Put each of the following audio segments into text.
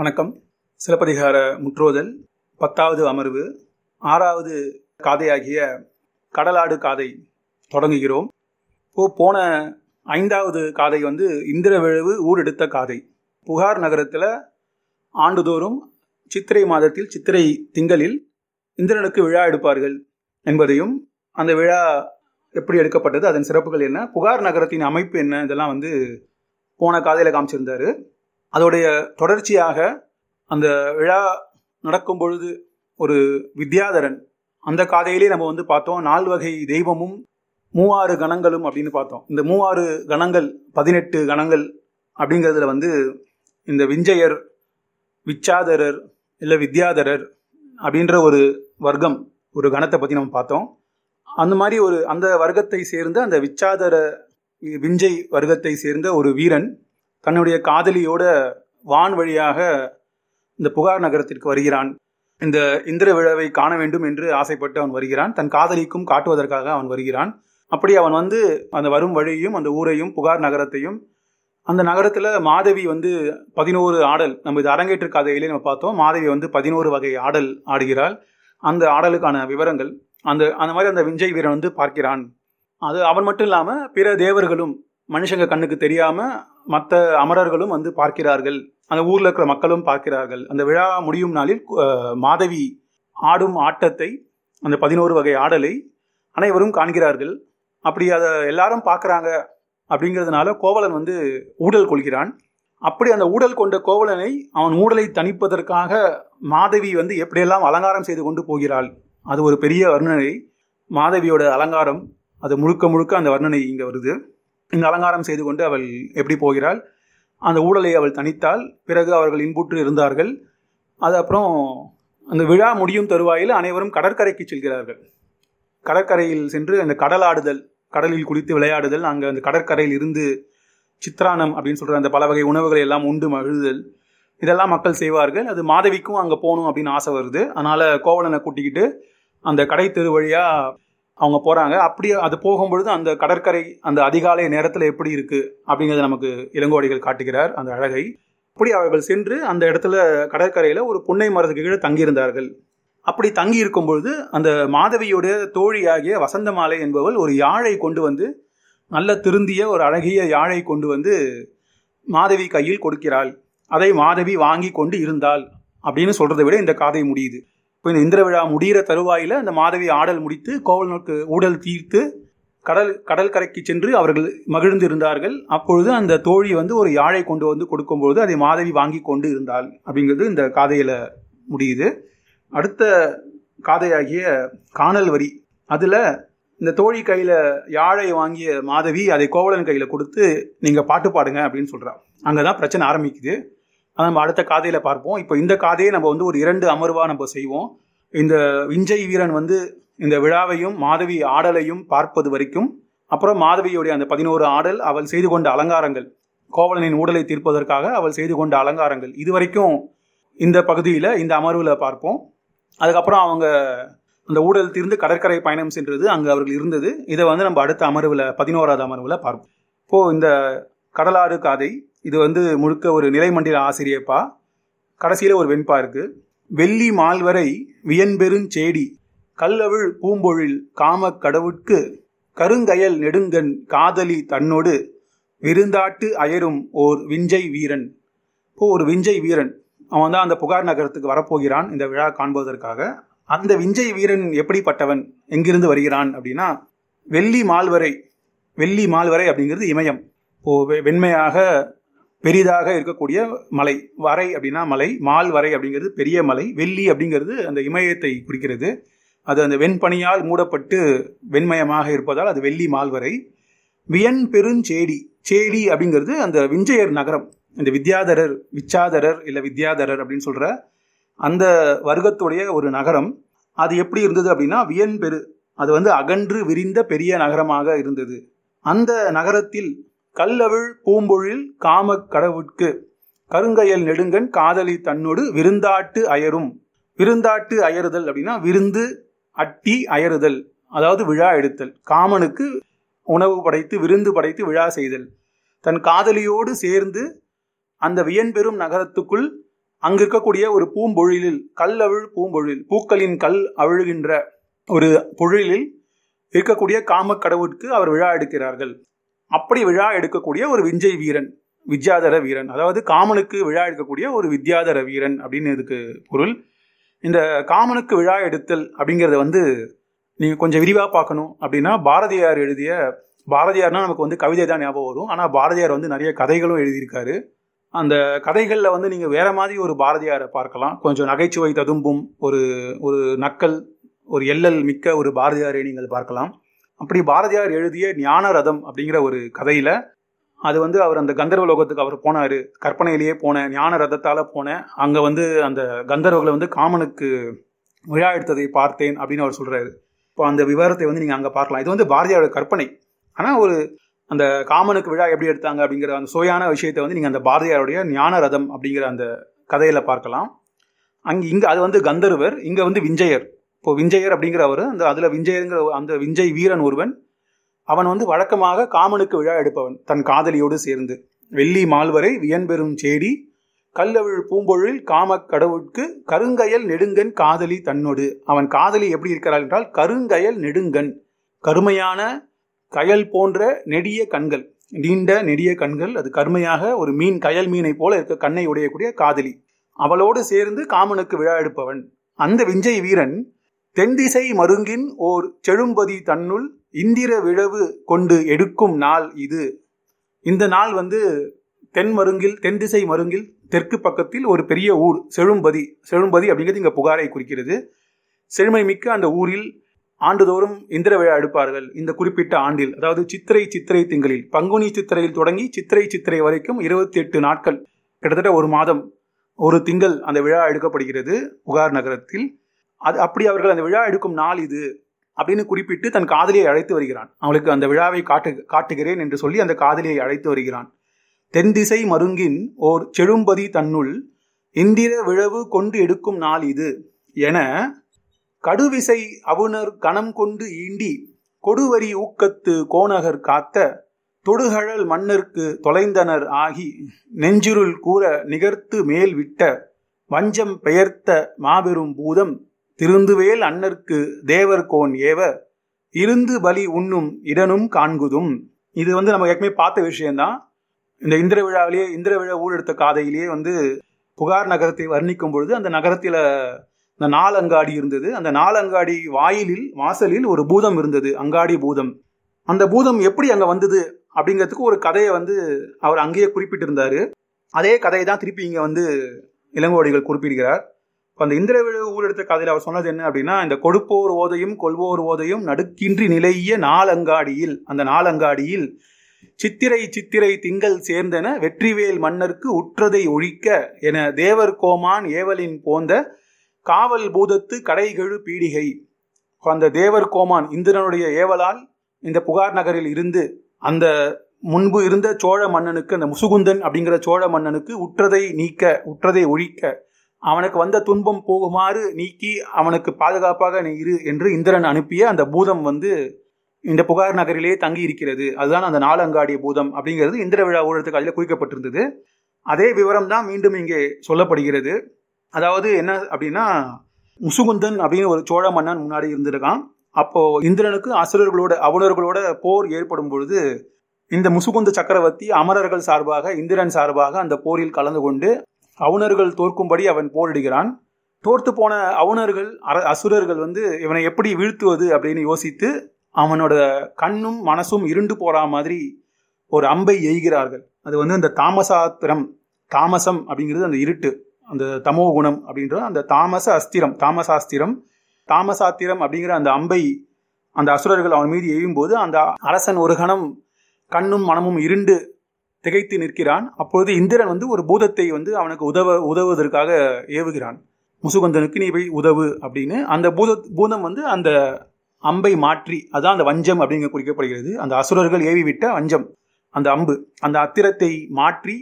வணக்கம். சிலப்பதிகார முற்றோதல் பத்தாவது அமர்வு ஆறாவது காதையாகிய கடலாடு காதை தொடங்குகிறோம். இப்போ போன ஐந்தாவது காதை வந்து இந்திரவிழவு ஊரெடுத்த காதை. புகார் நகரத்தில் ஆண்டுதோறும் சித்திரை மாதத்தில் சித்திரை திங்களில் இந்திரனுக்கு விழா எடுப்பார்கள் என்பதையும் அந்த விழா எப்படி எடுக்கப்பட்டது அதன் சிறப்புகள் என்ன புகார் நகரத்தின் அமைப்பு என்ன இதெல்லாம் வந்து போன காதையில் காமிச்சிருந்தாரு. அதோடைய தொடர்ச்சியாக அந்த விழா நடக்கும் பொழுது ஒரு வித்யாதரன் அந்த காதையிலே நம்ம வந்து பார்த்தோம் நால் வகை தெய்வமும் மூவாறு கணங்களும் அப்படின்னு பார்த்தோம். இந்த மூவாறு கணங்கள் பதினெட்டு கணங்கள் அப்படிங்கிறதுல வந்து இந்த விஞ்சையர் விச்சாதரர் இல்லை வித்யாதரர் அப்படின்ற ஒரு வர்க்கம் ஒரு கணத்தை பற்றி நம்ம பார்த்தோம். அந்த மாதிரி ஒரு அந்த வர்க்கத்தை சேர்ந்த அந்த விச்சாதர விஞ்சை வர்க்கத்தை சேர்ந்த ஒரு வீரன் தன்னுடைய காதலியோட வான் வழியாக இந்த புகார் நகரத்திற்கு வருகிறான். இந்த இந்திர விழாவை காண வேண்டும் என்று ஆசைப்பட்டு அவன் வருகிறான். தன் காதலிக்கும் காட்டுவதற்காக அவன் வருகிறான். அப்படி அவன் வந்து அந்த வரும் வழியையும் அந்த ஊரையும் புகார் நகரத்தையும் அந்த நகரத்தில் மாதவி வந்து பதினோரு ஆடல் நம்ம இது அரங்கேற்று கதையிலே நம்ம பார்த்தோம். மாதவி வந்து பதினோரு வகை ஆடல் ஆடுகிறாள். அந்த ஆடலுக்கான விவரங்கள் அந்த அந்த மாதிரி அந்த விஞ்சை வீரன் வந்து பார்க்கிறான். அது அவன் மட்டும் இல்லாமல் பிற தேவர்களும் மனுஷங்க கண்ணுக்கு தெரியாமல் மற்ற அமரர்களும் வந்து பார்க்கிறார்கள். அந்த ஊரில் இருக்கிற மக்களும் பார்க்கிறார்கள். அந்த விழா முடியும் நாளில் மாதவி ஆடும் ஆட்டத்தை அந்த பதினோரு வகை ஆடலை அனைவரும் காண்கிறார்கள். அப்படி அதை எல்லாரும் பார்க்குறாங்க அப்படிங்கிறதுனால கோவலன் வந்து ஊடல் கொள்கிறான். அப்படி அந்த ஊடல் கொண்ட கோவலனை அவன் ஊடலை தணிப்பதற்காக மாதவி வந்து எப்படியெல்லாம் அலங்காரம் செய்து கொண்டு போகிறாள்? அது ஒரு பெரிய வர்ணனை. மாதவியோட அலங்காரம் அது முழுக்க முழுக்க அந்த வர்ணனை இங்கே வருது. இந்த அலங்காரம் செய்து கொண்டு அவள் எப்படி போகிறாள்? அந்த ஊழலை அவள் தனித்தாள் பிறகு அவர்கள் இன்புற்று இருந்தார்கள். அது அப்புறம் அந்த விழா முடியும் தருவாயில் அனைவரும் கடற்கரைக்கு செல்கிறார்கள். கடற்கரையில் சென்று அந்த கடலாடுதல் கடலில் குளித்து விளையாடுதல் அங்கே அந்த கடற்கரையில் இருந்து சித்ரானம் அப்படின்னு சொல்கிற அந்த பல வகை உணவுகளை எல்லாம் உண்டு மகிழ்தல் இதெல்லாம் மக்கள் செய்வார்கள். அது மாதவிக்கும் அங்கே போகணும் அப்படின்னு ஆசை வருது. அதனால் கோவலனை கூட்டிக்கிட்டு அந்த கடை தெரு வழியாக அவங்க போகிறாங்க அப்படி அது போகும்பொழுது அந்த கடற்கரை அந்த அதிகாலை நேரத்தில் எப்படி இருக்குது அப்படிங்கிறத நமக்கு இளங்கோடிகள் காட்டுகிறார் அந்த அழகை. அப்படி அவர்கள் சென்று அந்த இடத்துல கடற்கரையில் ஒரு புன்னை மரத்துக்கு கீழே தங்கியிருந்தார்கள். அப்படி தங்கி இருக்கும் பொழுது அந்த மாதவியோடைய தோழியாகிய வசந்தமாலை என்பவள் ஒரு யாழை கொண்டு வந்து நல்ல திருந்திய ஒரு அழகிய யாழை கொண்டு வந்து மாதவி கையில் கொடுக்கிறாள். அதை மாதவி வாங்கி கொண்டு இருந்தாள் அப்படின்னு சொல்கிறத விட இந்த காதை முடியுது. இப்போ இந்த இந்திர விழா முடிகிற தருவாயில் அந்த மாதவி ஆடல் முடித்து கோவலனுக்கு ஊடல் தீர்த்து கடல் கடற்கரைக்கு சென்று அவர்கள் மகிழ்ந்து இருந்தார்கள். அப்பொழுது அந்த தோழி வந்து ஒரு யாழை கொண்டு வந்து கொடுக்கும்பொழுது அதை மாதவி வாங்கி கொண்டு இருந்தாள் அப்படிங்கிறது இந்த காதையில் முடியுது. அடுத்த காதையாகிய காணல் வரி. அதில் இந்த தோழி கையில் யாழை வாங்கிய மாதவி அதை கோவலன் கையில் கொடுத்து நீங்கள் பாட்டு பாடுங்க அப்படின்னு சொல்கிறான் அங்கே தான் பிரச்சனை ஆரம்பிக்குது. அதை நம்ம அடுத்த காதையில் பார்ப்போம். இப்போ இந்த காதையை நம்ம வந்து ஒரு இரண்டு அமர்வாக நம்ம செய்வோம். இந்த விஞ்சை வீரன் வந்து இந்த விழாவையும் மாதவி ஆடலையும் பார்ப்பது வரைக்கும் அப்புறம் மாதவியுடைய அந்த பதினோரு ஆடல் அவள் செய்து கொண்ட அலங்காரங்கள் கோவலனின் ஊடலை தீர்ப்பதற்காக அவள் செய்து கொண்ட அலங்காரங்கள். இது வரைக்கும் இந்த பகுதியில் இந்த அமர்வில் பார்ப்போம். அதுக்கப்புறம் அவங்க அந்த ஊடல் தீர்ந்து கடற்கரை பயணம் சென்றது அங்கே அவர்கள் இருந்தது. இதை வந்து நம்ம அடுத்த அமர்வில் பதினோராவது அமர்வில் பார்ப்போம். இப்போது இந்த கடலாறு காதை இது வந்து முழுக்க ஒரு நிலைமண்டில ஆசிரியப்பா. கடைசியில் ஒரு வெண்பா இருக்கு. வெள்ளி மால்வரை வியன்பெருஞ்சேடி கல்லவிழ் பூம்பொழில் காம கடவுட்கு கருங்கயல் நெடுங்கன் காதலி தன்னோடு விருந்தாட்டு அயரும் ஓர் விஞ்சை வீரன். இப்போ ஒரு விஞ்சை வீரன். அவன் தான் அந்த புகார் நகரத்துக்கு வரப்போகிறான் இந்த விழா காண்பதற்காக. அந்த விஞ்சை வீரன் எப்படிப்பட்டவன்? எங்கிருந்து வருகிறான் அப்படின்னா வெள்ளி மால்வரை வெள்ளி மால்வரை அப்படிங்கிறது இமயம். இப்போ வெண்மையாக பெரிதாக இருக்கக்கூடிய மலை வரை அப்படின்னா மலை மால் வரை அப்படிங்கிறது பெரிய மலை வெள்ளி அப்படிங்கிறது அந்த இமயத்தை குறிக்கிறது. அது அந்த வெண்பனியால் மூடப்பட்டு வெண்மயமாக இருப்பதால் அது வெள்ளி மால்வரை வியன் பெருஞ்சேடி சேடி அப்படிங்கிறது அந்த விஞ்சையர் நகரம் இந்த வித்யாதரர் விச்சாதரர் இல்லை வித்யாதரர் அப்படின்னு சொல்கிற அந்த வர்க்கத்துடைய ஒரு நகரம். அது எப்படி இருந்தது அப்படின்னா வியன் பெரு அது வந்து அகன்று விரிந்த பெரிய நகரமாக இருந்தது. அந்த நகரத்தில் கல்லவிழ் பூம்பொழில் காம கடவுட்கு கருங்கையல் நெடுங்கன் காதலி தன்னோடு விருந்தாட்டு அயரும். விருந்தாட்டு அயறுதல் அப்படின்னா விருந்து அட்டி அயறுதல் அதாவது விழா எடுத்தல். காமனுக்கு உணவு படைத்து விருந்து படைத்து விழா செய்தல். தன் காதலியோடு சேர்ந்து அந்த வியன்பெரும் நகரத்துக்குள் அங்கு இருக்கக்கூடிய ஒரு பூம்பொழிலில் கல் அவிழ் பூம்பொழில் பூக்களின் கல் அவிழுகின்ற ஒரு பொழிலில் இருக்கக்கூடிய காமக்கடவுட்கு அவர் விழா எடுக்கிறார்கள். அப்படி விழா எடுக்கக்கூடிய ஒரு விஞ்சை வீரன் வித்யாதர வீரன். அதாவது காமனுக்கு விழா எடுக்கக்கூடிய ஒரு வித்யாதர வீரன் அப்படின்னு இதுக்கு பொருள். இந்த காமனுக்கு விழா எடுத்தல் அப்படிங்கிறத வந்து நீங்கள் கொஞ்சம் விரிவாக பார்க்கணும் அப்படின்னா பாரதியார் எழுதிய பாரதியார்னா நமக்கு வந்து கவிதை தான் ஞாபகம் வரும். ஆனால் பாரதியார் வந்து நிறைய கதைகளும் எழுதியிருக்காரு. அந்த கதைகளில் வந்து நீங்கள் வேற மாதிரி ஒரு பாரதியாரை பார்க்கலாம். கொஞ்சம் நகைச்சுவை ததும்பும் ஒரு ஒரு நக்கல் ஒரு எல்லல் மிக்க ஒரு பாரதியாரை நீங்கள் பார்க்கலாம். அப்படி பாரதியார் எழுதிய ஞான ரதம் அப்படிங்கிற ஒரு கதையில அது வந்து அவர் அந்த கந்தர்வ லோகத்துக்கு அவர் போனார். கற்பனையிலேயே போன ஞான ரதத்தால் போனேன் அங்கே வந்து அந்த கந்தர்வங்களை வந்து காமனுக்கு விழா எடுத்ததை பார்த்தேன் அப்படின்னு அவர் சொல்றாரு. இப்போ அந்த விவரத்தை வந்து நீங்கள் அங்கே பார்க்கலாம். இது வந்து பாரதியாரோட கற்பனை. ஆனால் ஒரு அந்த காமனுக்கு விழா எப்படி எடுத்தாங்க அப்படிங்கிற அந்த சுவையான விஷயத்தை வந்து நீங்கள் அந்த பாரதியாருடைய ஞான ரதம் அப்படிங்கிற அந்த கதையில பார்க்கலாம். அங்கே இங்கே அது வந்து கந்தர்வர் இங்கே வந்து விஞ்சயர். இப்போ விஞ்சையர் அப்படிங்கிறவர் அந்த அதில் விஞ்சயருங்கிற அந்த விஞ்சய் வீரன் ஒருவன் அவன் வந்து வழக்கமாக காமனுக்கு விழா எடுப்பவன் தன் காதலியோடு சேர்ந்து. வெள்ளி மால்வரை வியன்பெரும் சேடி கல்லவிழ் பூம்பொழில் காமக் கடவுட்கு கருங்கயல் நெடுங்கன் காதலி தன்னோடு. அவன் காதலி எப்படி இருக்கிறாள் என்றால் கருங்கயல் நெடுங்கன் கருமையான கயல் போன்ற நெடிய கண்கள் நீண்ட நெடிய கண்கள் அது கருமையாக ஒரு மீன் கயல் மீனை போல இருக்க கண்ணை உடையக்கூடிய காதலி. அவளோடு சேர்ந்து காமனுக்கு விழா எடுப்பவன். அந்த விஞ்சை வீரன் தென்திசை மருங்கின் ஓர் செழும்பதி தன்னுள் இந்திர விழவு கொண்டு எடுக்கும் நாள் இது. இந்த நாள் வந்து தென் மருங்கில் தென் திசை மருங்கில் தெற்கு பக்கத்தில் ஒரு பெரிய ஊர் செழும்பதி. செழும்பதி அப்படிங்கிறது இங்கே புகாரை குறிக்கிறது. செழுமை மிக்க அந்த ஊரில் ஆண்டுதோறும் இந்திர விழா எடுப்பார்கள். இந்த குறிப்பிட்ட ஆண்டில் அதாவது சித்திரை சித்திரை திங்களில். பங்குனி சித்திரையில் தொடங்கி சித்திரை சித்திரை வரைக்கும் இருபத்தி எட்டு நாட்கள். கிட்டத்தட்ட ஒரு மாதம் ஒரு திங்கள் அந்த விழா எடுக்கப்படுகிறது புகார் நகரத்தில். அது அப்படி அவர்கள் அந்த விழா எடுக்கும் நாள் இது அப்படின்னு குறிப்பிட்டு தன் காதலியை அழைத்து வருகிறான். அவளுக்கு அந்த விழாவை காட்டு காட்டுகிறேன் என்று சொல்லி அந்த காதலியை அழைத்து வருகிறான். தென் திசை மருங்கின் ஓர் செழும்பதி தன்னுள் இந்திர விழவு கொண்டு எடுக்கும் நாள் இது என கடுவிசை அவுணர் கணம் கொண்டு ஈண்டி கொடுவரி ஊக்கத்து கோணகர் காத்த தொடுகழல் மன்னர்க்கு தொலைந்தனர் ஆகி நெஞ்சுருள் கூற நிகர்த்து மேல் விட்ட வஞ்சம் பெயர்த்த மாபெரும் பூதம் திருந்துவேல் அன்னர்க்கு தேவர் கோன் ஏவ இருந்து பலி உண்ணும் இடனும் காண்குதும். இது வந்து நம்ம ஏற்கனவே பார்த்த விஷயம்தான். இந்த இந்திர விழாவிலேயே இந்திர விழா ஊழெடுத்த காதையிலேயே வந்து புகார் நகரத்தை வர்ணிக்கும் பொழுது அந்த நகரத்தில் இந்த நாலங்காடி இருந்தது. அந்த நாலங்காடி வாயிலில் வாசலில் ஒரு பூதம் இருந்தது அங்காடி பூதம். அந்த பூதம் எப்படி அங்கே வந்தது அப்படிங்கிறதுக்கு ஒரு கதையை வந்து அவர் அங்கேயே குறிப்பிட்டிருந்தார். அதே கதையை தான் திருப்பி இங்கே வந்து இளங்கோடிகள் குறிப்பிடுகிறார். இப்போ அந்த இந்திரவிழ ஊரெடுத்த கதையில் அவர் சொன்னது என்ன அப்படின்னா இந்த கொடுப்போர் ஓதையும் கொள்வோர் ஓதையும் நடுக்கின்றி நிலைய நாலங்காடியில் அந்த நாலங்காடியில் சித்திரை சித்திரை திங்கள் சேர்ந்தன வெற்றிவேல் மன்னருக்கு உற்றதை ஒழிக்க என தேவர் கோமான் ஏவலின் போந்த காவல் பூதத்து கடைகெழு பீடிகை. அந்த தேவர் கோமான் இந்திரனுடைய ஏவலால் இந்த புகார் நகரில் இருந்து அந்த முன்பு இருந்த சோழ மன்னனுக்கு அந்த முசுகுந்தன் அப்படிங்கிற சோழ மன்னனுக்கு உற்றதை நீக்க உற்றதை ஒழிக்க அவனுக்கு வந்த துன்பம் போகுமாறு நீக்கி அவனுக்கு பாதுகாப்பாக நீ இரு என்று இந்திரன் அனுப்பிய அந்த பூதம் வந்து இந்த புகார் நகரிலே தங்கி இருக்கிறது அதுதான் அந்த நாலங்காடிய பூதம் அப்படிங்கிறது இந்திர விழா ஊழலுக்கு அதில் குறிக்கப்பட்டிருந்தது. அதே விவரம் தான் மீண்டும் இங்கே சொல்லப்படுகிறது. அதாவது என்ன அப்படின்னா முசுகுந்தன் அப்படின்னு ஒரு சோழ மன்னன் முன்னாடி இருந்திருக்கான். அப்போ இந்திரனுக்கு அசுரர்களோட அவுணர்களோட போர் ஏற்படும் பொழுது இந்த முசுகுந்த சக்கரவர்த்தி அமரர்கள் சார்பாக இந்திரன் சார்பாக அந்த போரில் கலந்து கொண்டு அவுணர்கள் தோற்கும்படி அவன் போரிடுகிறான். தோர்த்து போன அவுணர்கள் அசுரர்கள் வந்து இவனை எப்படி வீழ்த்துவது அப்படின்னு யோசித்து அவனோட கண்ணும் மனசும் இருண்டு போற மாதிரி ஒரு அம்பை எய்கிறார்கள். அது வந்து அந்த தாமசாத்திரம் தாமசம் அப்படிங்கிறது அந்த இருட்டு அந்த தமோ குணம் அப்படின்றது அந்த தாமச அஸ்திரம் தாமசாஸ்திரம் தாமசாத்திரம் அப்படிங்கிற அந்த அம்பை அந்த அசுரர்கள் அவன் மீது எய்யும் போது அந்த அரசன் ஒரு கணம் கண்ணும் மனமும் இருண்டு திகைத்து நிற்கிறான். அப்பொழுது இந்திரன் வந்து ஒரு பூதத்தை வந்து அவனுக்கு உதவ உதவுவதற்காக ஏவுகிறான். முசுகந்தனுக்கு நீ போய் உதவு அப்படின்னு அந்த பூத பூதம் வந்து அந்த அம்பை மாற்றி அதான் அந்த வஞ்சம் அப்படிங்க குறிக்கப்படுகிறது. அந்த அசுரர்கள் ஏவி விட்ட வஞ்சம் அந்த அம்பு அந்த அத்திரத்தை மாற்றி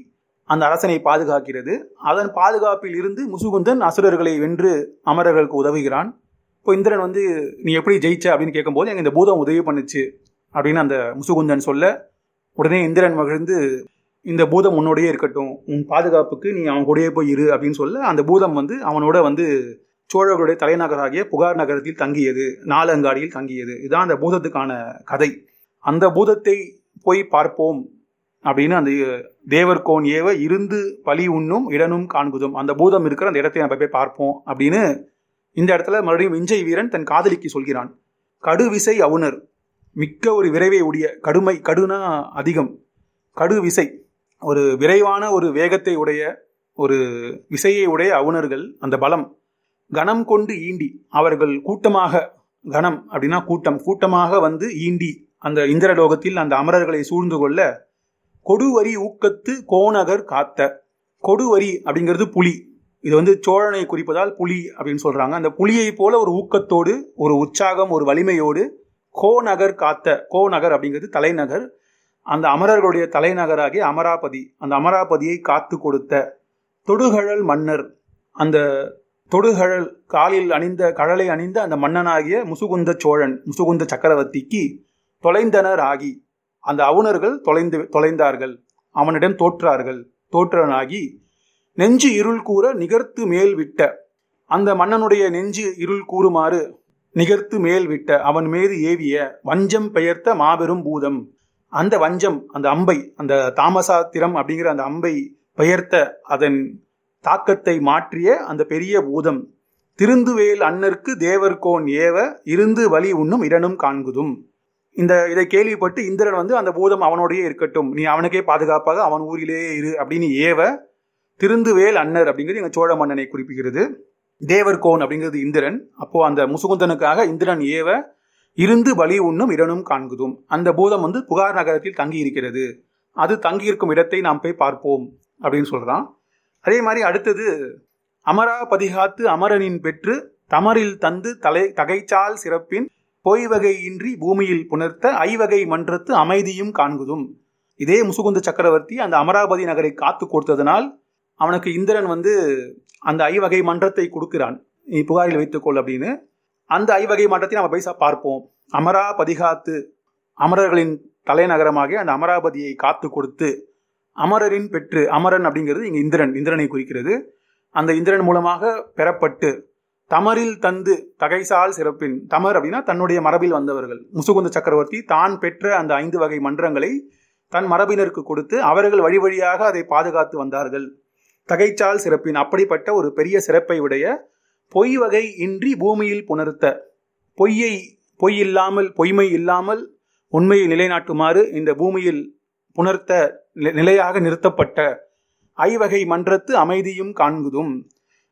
அந்த அரசனை பாதுகாக்கிறது. அதன் பாதுகாப்பில் இருந்து முசுகுந்தன் அசுரர்களை வென்று அமரர்களுக்கு உதவுகிறான். இப்போ இந்திரன் வந்து நீ எப்படி ஜெயிச்ச? அப்படின்னு கேட்கும்போது எங்க இந்த பூதம் உதவி பண்ணுச்சு. அப்படின்னு அந்த முசுகுந்தன் சொல்ல உடனே இந்திரன் மகிழ்ந்து இந்த பூதம் உன்னோடையே இருக்கட்டும். உன் பாதுகாப்புக்கு நீ அவன் கூடயே போய் இரு அப்படின்னு சொல்ல அந்த பூதம் வந்து அவனோட வந்து சோழர்களுடைய தலைநகராகிய புகார் நகரத்தில் தங்கியது நாலங்காடியில் தங்கியது. இதுதான் அந்த பூதத்துக்கான கதை. அந்த பூதத்தை போய் பார்ப்போம் அப்படின்னு அந்த தேவர்கோன் ஏவ இருந்து பலி உண்ணும் இடனும் காண்புதும். அந்த பூதம் இருக்கிற அந்த இடத்தை நம்ம போய் பார்ப்போம் அப்படின்னு இந்த இடத்துல மறுபடியும் விஞ்சை வீரன் தன் காதலிக்கு சொல்கிறான். கடுவிசை அவுணர் மிக்க ஒரு விரைவை உடைய கடுமை கடுனா அதிகம். கடு விசை. ஒரு விரைவான ஒரு வேகத்தை உடைய ஒரு விசையை உடைய அவுணர்கள் அந்த பலம். கணம் கொண்டு ஈண்டி. அவர்கள் கூட்டமாக கணம் அப்படின்னா கூட்டம். கூட்டமாக வந்து ஈண்டி. அந்த இந்திரலோகத்தில் அந்த அமரர்களை சூழ்ந்து கொள்ள கொடுவரி ஊக்கத்து கோநகர் காத்த. கொடுவரி அப்படிங்கிறது புலி. இது வந்து சோழனை குறிப்பதால் புலி அப்படின்னு சொல்றாங்க. அந்த புலியை போல ஒரு ஊக்கத்தோடு ஒரு உற்சாகம் ஒரு வலிமையோடு கோநகர் காத்த கோநகர் அப்படிங்கிறது தலைநகர். அந்த அமரர்களுடைய தலைநகராகிய அமராபதி அந்த அமராபதியை காத்து கொடுத்த தொடுகழல் மன்னர் அந்த தொடுகழல் காலில் அணிந்த கழலை அணிந்த அந்த மன்னனாகிய முசுகுந்த சோழன் முசுகுந்த சக்கரவர்த்திக்கு தொலைந்தனர் ஆகி அந்த அவுணர்கள் தொலைந்து தொலைந்தார்கள். அவனிடம் தோற்றார்கள். தோற்றனாகி நெஞ்சு இருள் கூற நிகர்த்து மேல் விட்ட அந்த மன்னனுடைய நெஞ்சு இருள் கூறுமாறு நிகர்த்து மேல் விட்ட அவன் மீது ஏவிய வஞ்சம் பெயர்த்த மாபெரும் பூதம். அந்த வஞ்சம் அந்த அம்பை அந்த தாமசாத்திரம் அப்படிங்கிற அந்த அம்பை பெயர்த்த அதன் தாக்கத்தை மாற்றிய அந்த பெரிய பூதம். திருந்துவேல் அன்னருக்கு தேவர்கோன் ஏவ இருந்து வலி உண்ணும் இடனும் காண்குதும். இந்த இதை கேள்விப்பட்டு இந்திரன் வந்து அந்த பூதம் அவனோடையே இருக்கட்டும். நீ அவனுக்கே பாதுகாப்பாக அவன் ஊரிலேயே இரு அப்படின்னு ஏவ திருந்துவேல் அன்னர் அப்படிங்கிறது எங்கள் சோழ மன்னனை குறிப்பிக்கிறது. தேவர்கோன் அப்படிங்கிறது இந்திரன். அப்போ அந்த முசுகுந்தனுக்காக இந்திரன் ஏவ இருந்து பலி உண்ணும் இடனும் காண்குதும். அந்த பூதம் வந்து புகார் நகரத்தில் தங்கி இருக்கிறது. அது தங்கியிருக்கும் இடத்தை நாம் போய் பார்ப்போம் அப்படின்னு சொல்றான். அதே மாதிரி அடுத்தது அமராபதிகாத்து அமரனின் பெற்று தமரில் தந்து தலை தகைச்சால் சிறப்பின் பொய்வகையின்றி பூமியில் புணர்த்த ஐவகை மன்றத்து அமைதியும் காண்குதும். இதே முசுகுந்த சக்கரவர்த்தி அந்த அமராவதி நகரை காத்து கொடுத்ததனால் அவனுக்கு இந்திரன் வந்து அந்த ஐவகை மன்றத்தை கொடுக்கிறான். நீ புகாரில் வைத்துக்கொள் அப்படின்னு. அந்த ஐவகை மன்றத்தை நம்ம போய் பார்ப்போம். அமராபதிகாத்து அமரர்களின் தலைநகரமாகிய அந்த அமராபதியை காத்து கொடுத்து அமரரின் பெற்று அமரன் அப்படிங்கிறது இங்கே இந்திரன் இந்திரனை குறிக்கிறது. அந்த இந்திரன் மூலமாக பெறப்பட்டு தமரில் தந்து தகைசால் சிறப்பின் தமர் அப்படின்னா தன்னுடைய மரபில் வந்தவர்கள். முசுகுந்த சக்கரவர்த்தி தான் பெற்ற அந்த ஐந்து வகை மன்றங்களை தன் மரபினருக்கு கொடுத்து அவர்கள் வழி வழியாக அதை பாதுகாத்து வந்தார்கள். தகைச்சால் சிறப்பின். அப்படிப்பட்ட ஒரு பெரிய சிறப்பை உடைய பொய் வகை இன்றி பூமியில் புணர்த்த. பொய்யை பொய் இல்லாமல் பொய்மை இல்லாமல் உண்மையை நிலைநாட்டுமாறு இந்த பூமியில் புணர்த்த நிலையாக நிறுத்தப்பட்ட ஐவகை மன்றத்து அமைதியும் காண்குதும்.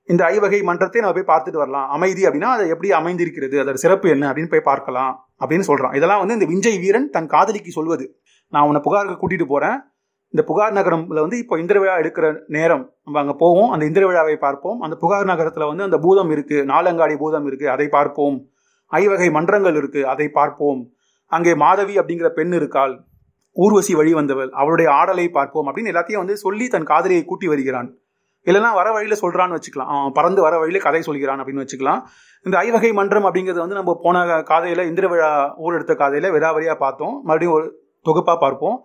இந்த ஐவகை மன்றத்தை நம்ம போய் பார்த்துட்டு வரலாம். அமைதி அப்படின்னா அதை எப்படி அமைந்திருக்கிறது அதோட சிறப்பு என்ன அப்படின்னு போய் பார்க்கலாம் அப்படின்னு சொல்றான். இதெல்லாம் வந்து இந்த விஞ்சை வீரன் தன் காதலிக்கு சொல்வது. நான் உன்னை புகாருக்கு கூட்டிட்டு போறேன். இந்த புகார் நகரம்ல வந்து இப்போ இந்திர விழா எடுக்கிற நேரம் நம்ம அங்கே போவோம். அந்த இந்திர விழாவை பார்ப்போம். அந்த புகார் நகரத்தில் வந்து அந்த பூதம் இருக்கு. நாலங்காடி பூதம் இருக்கு. அதை பார்ப்போம். ஐவகை மன்றங்கள் இருக்கு. அதை பார்ப்போம். அங்கே மாதவி அப்படிங்கிற பெண் இருக்காள். ஊர்வசி வழி வந்தவள். அவளுடைய ஆடலை பார்ப்போம் அப்படின்னு எல்லாத்தையும் வந்து சொல்லி தன் காதலியை கூட்டி வருகிறான். இல்லைன்னா வர வழியில் சொல்கிறான்னு வச்சுக்கலாம். அவன் பறந்து வர வழியில் கதை சொல்கிறான் அப்படின்னு வச்சுக்கலாம். இந்த ஐவகை மன்றம் அப்படிங்கிறது வந்து நம்ம போன காதையில் இந்திர விழா ஊர் எடுத்த காதையில் விடாவரியா பார்த்தோம். மறுபடியும் ஒரு தொகுப்பாக பார்ப்போம்.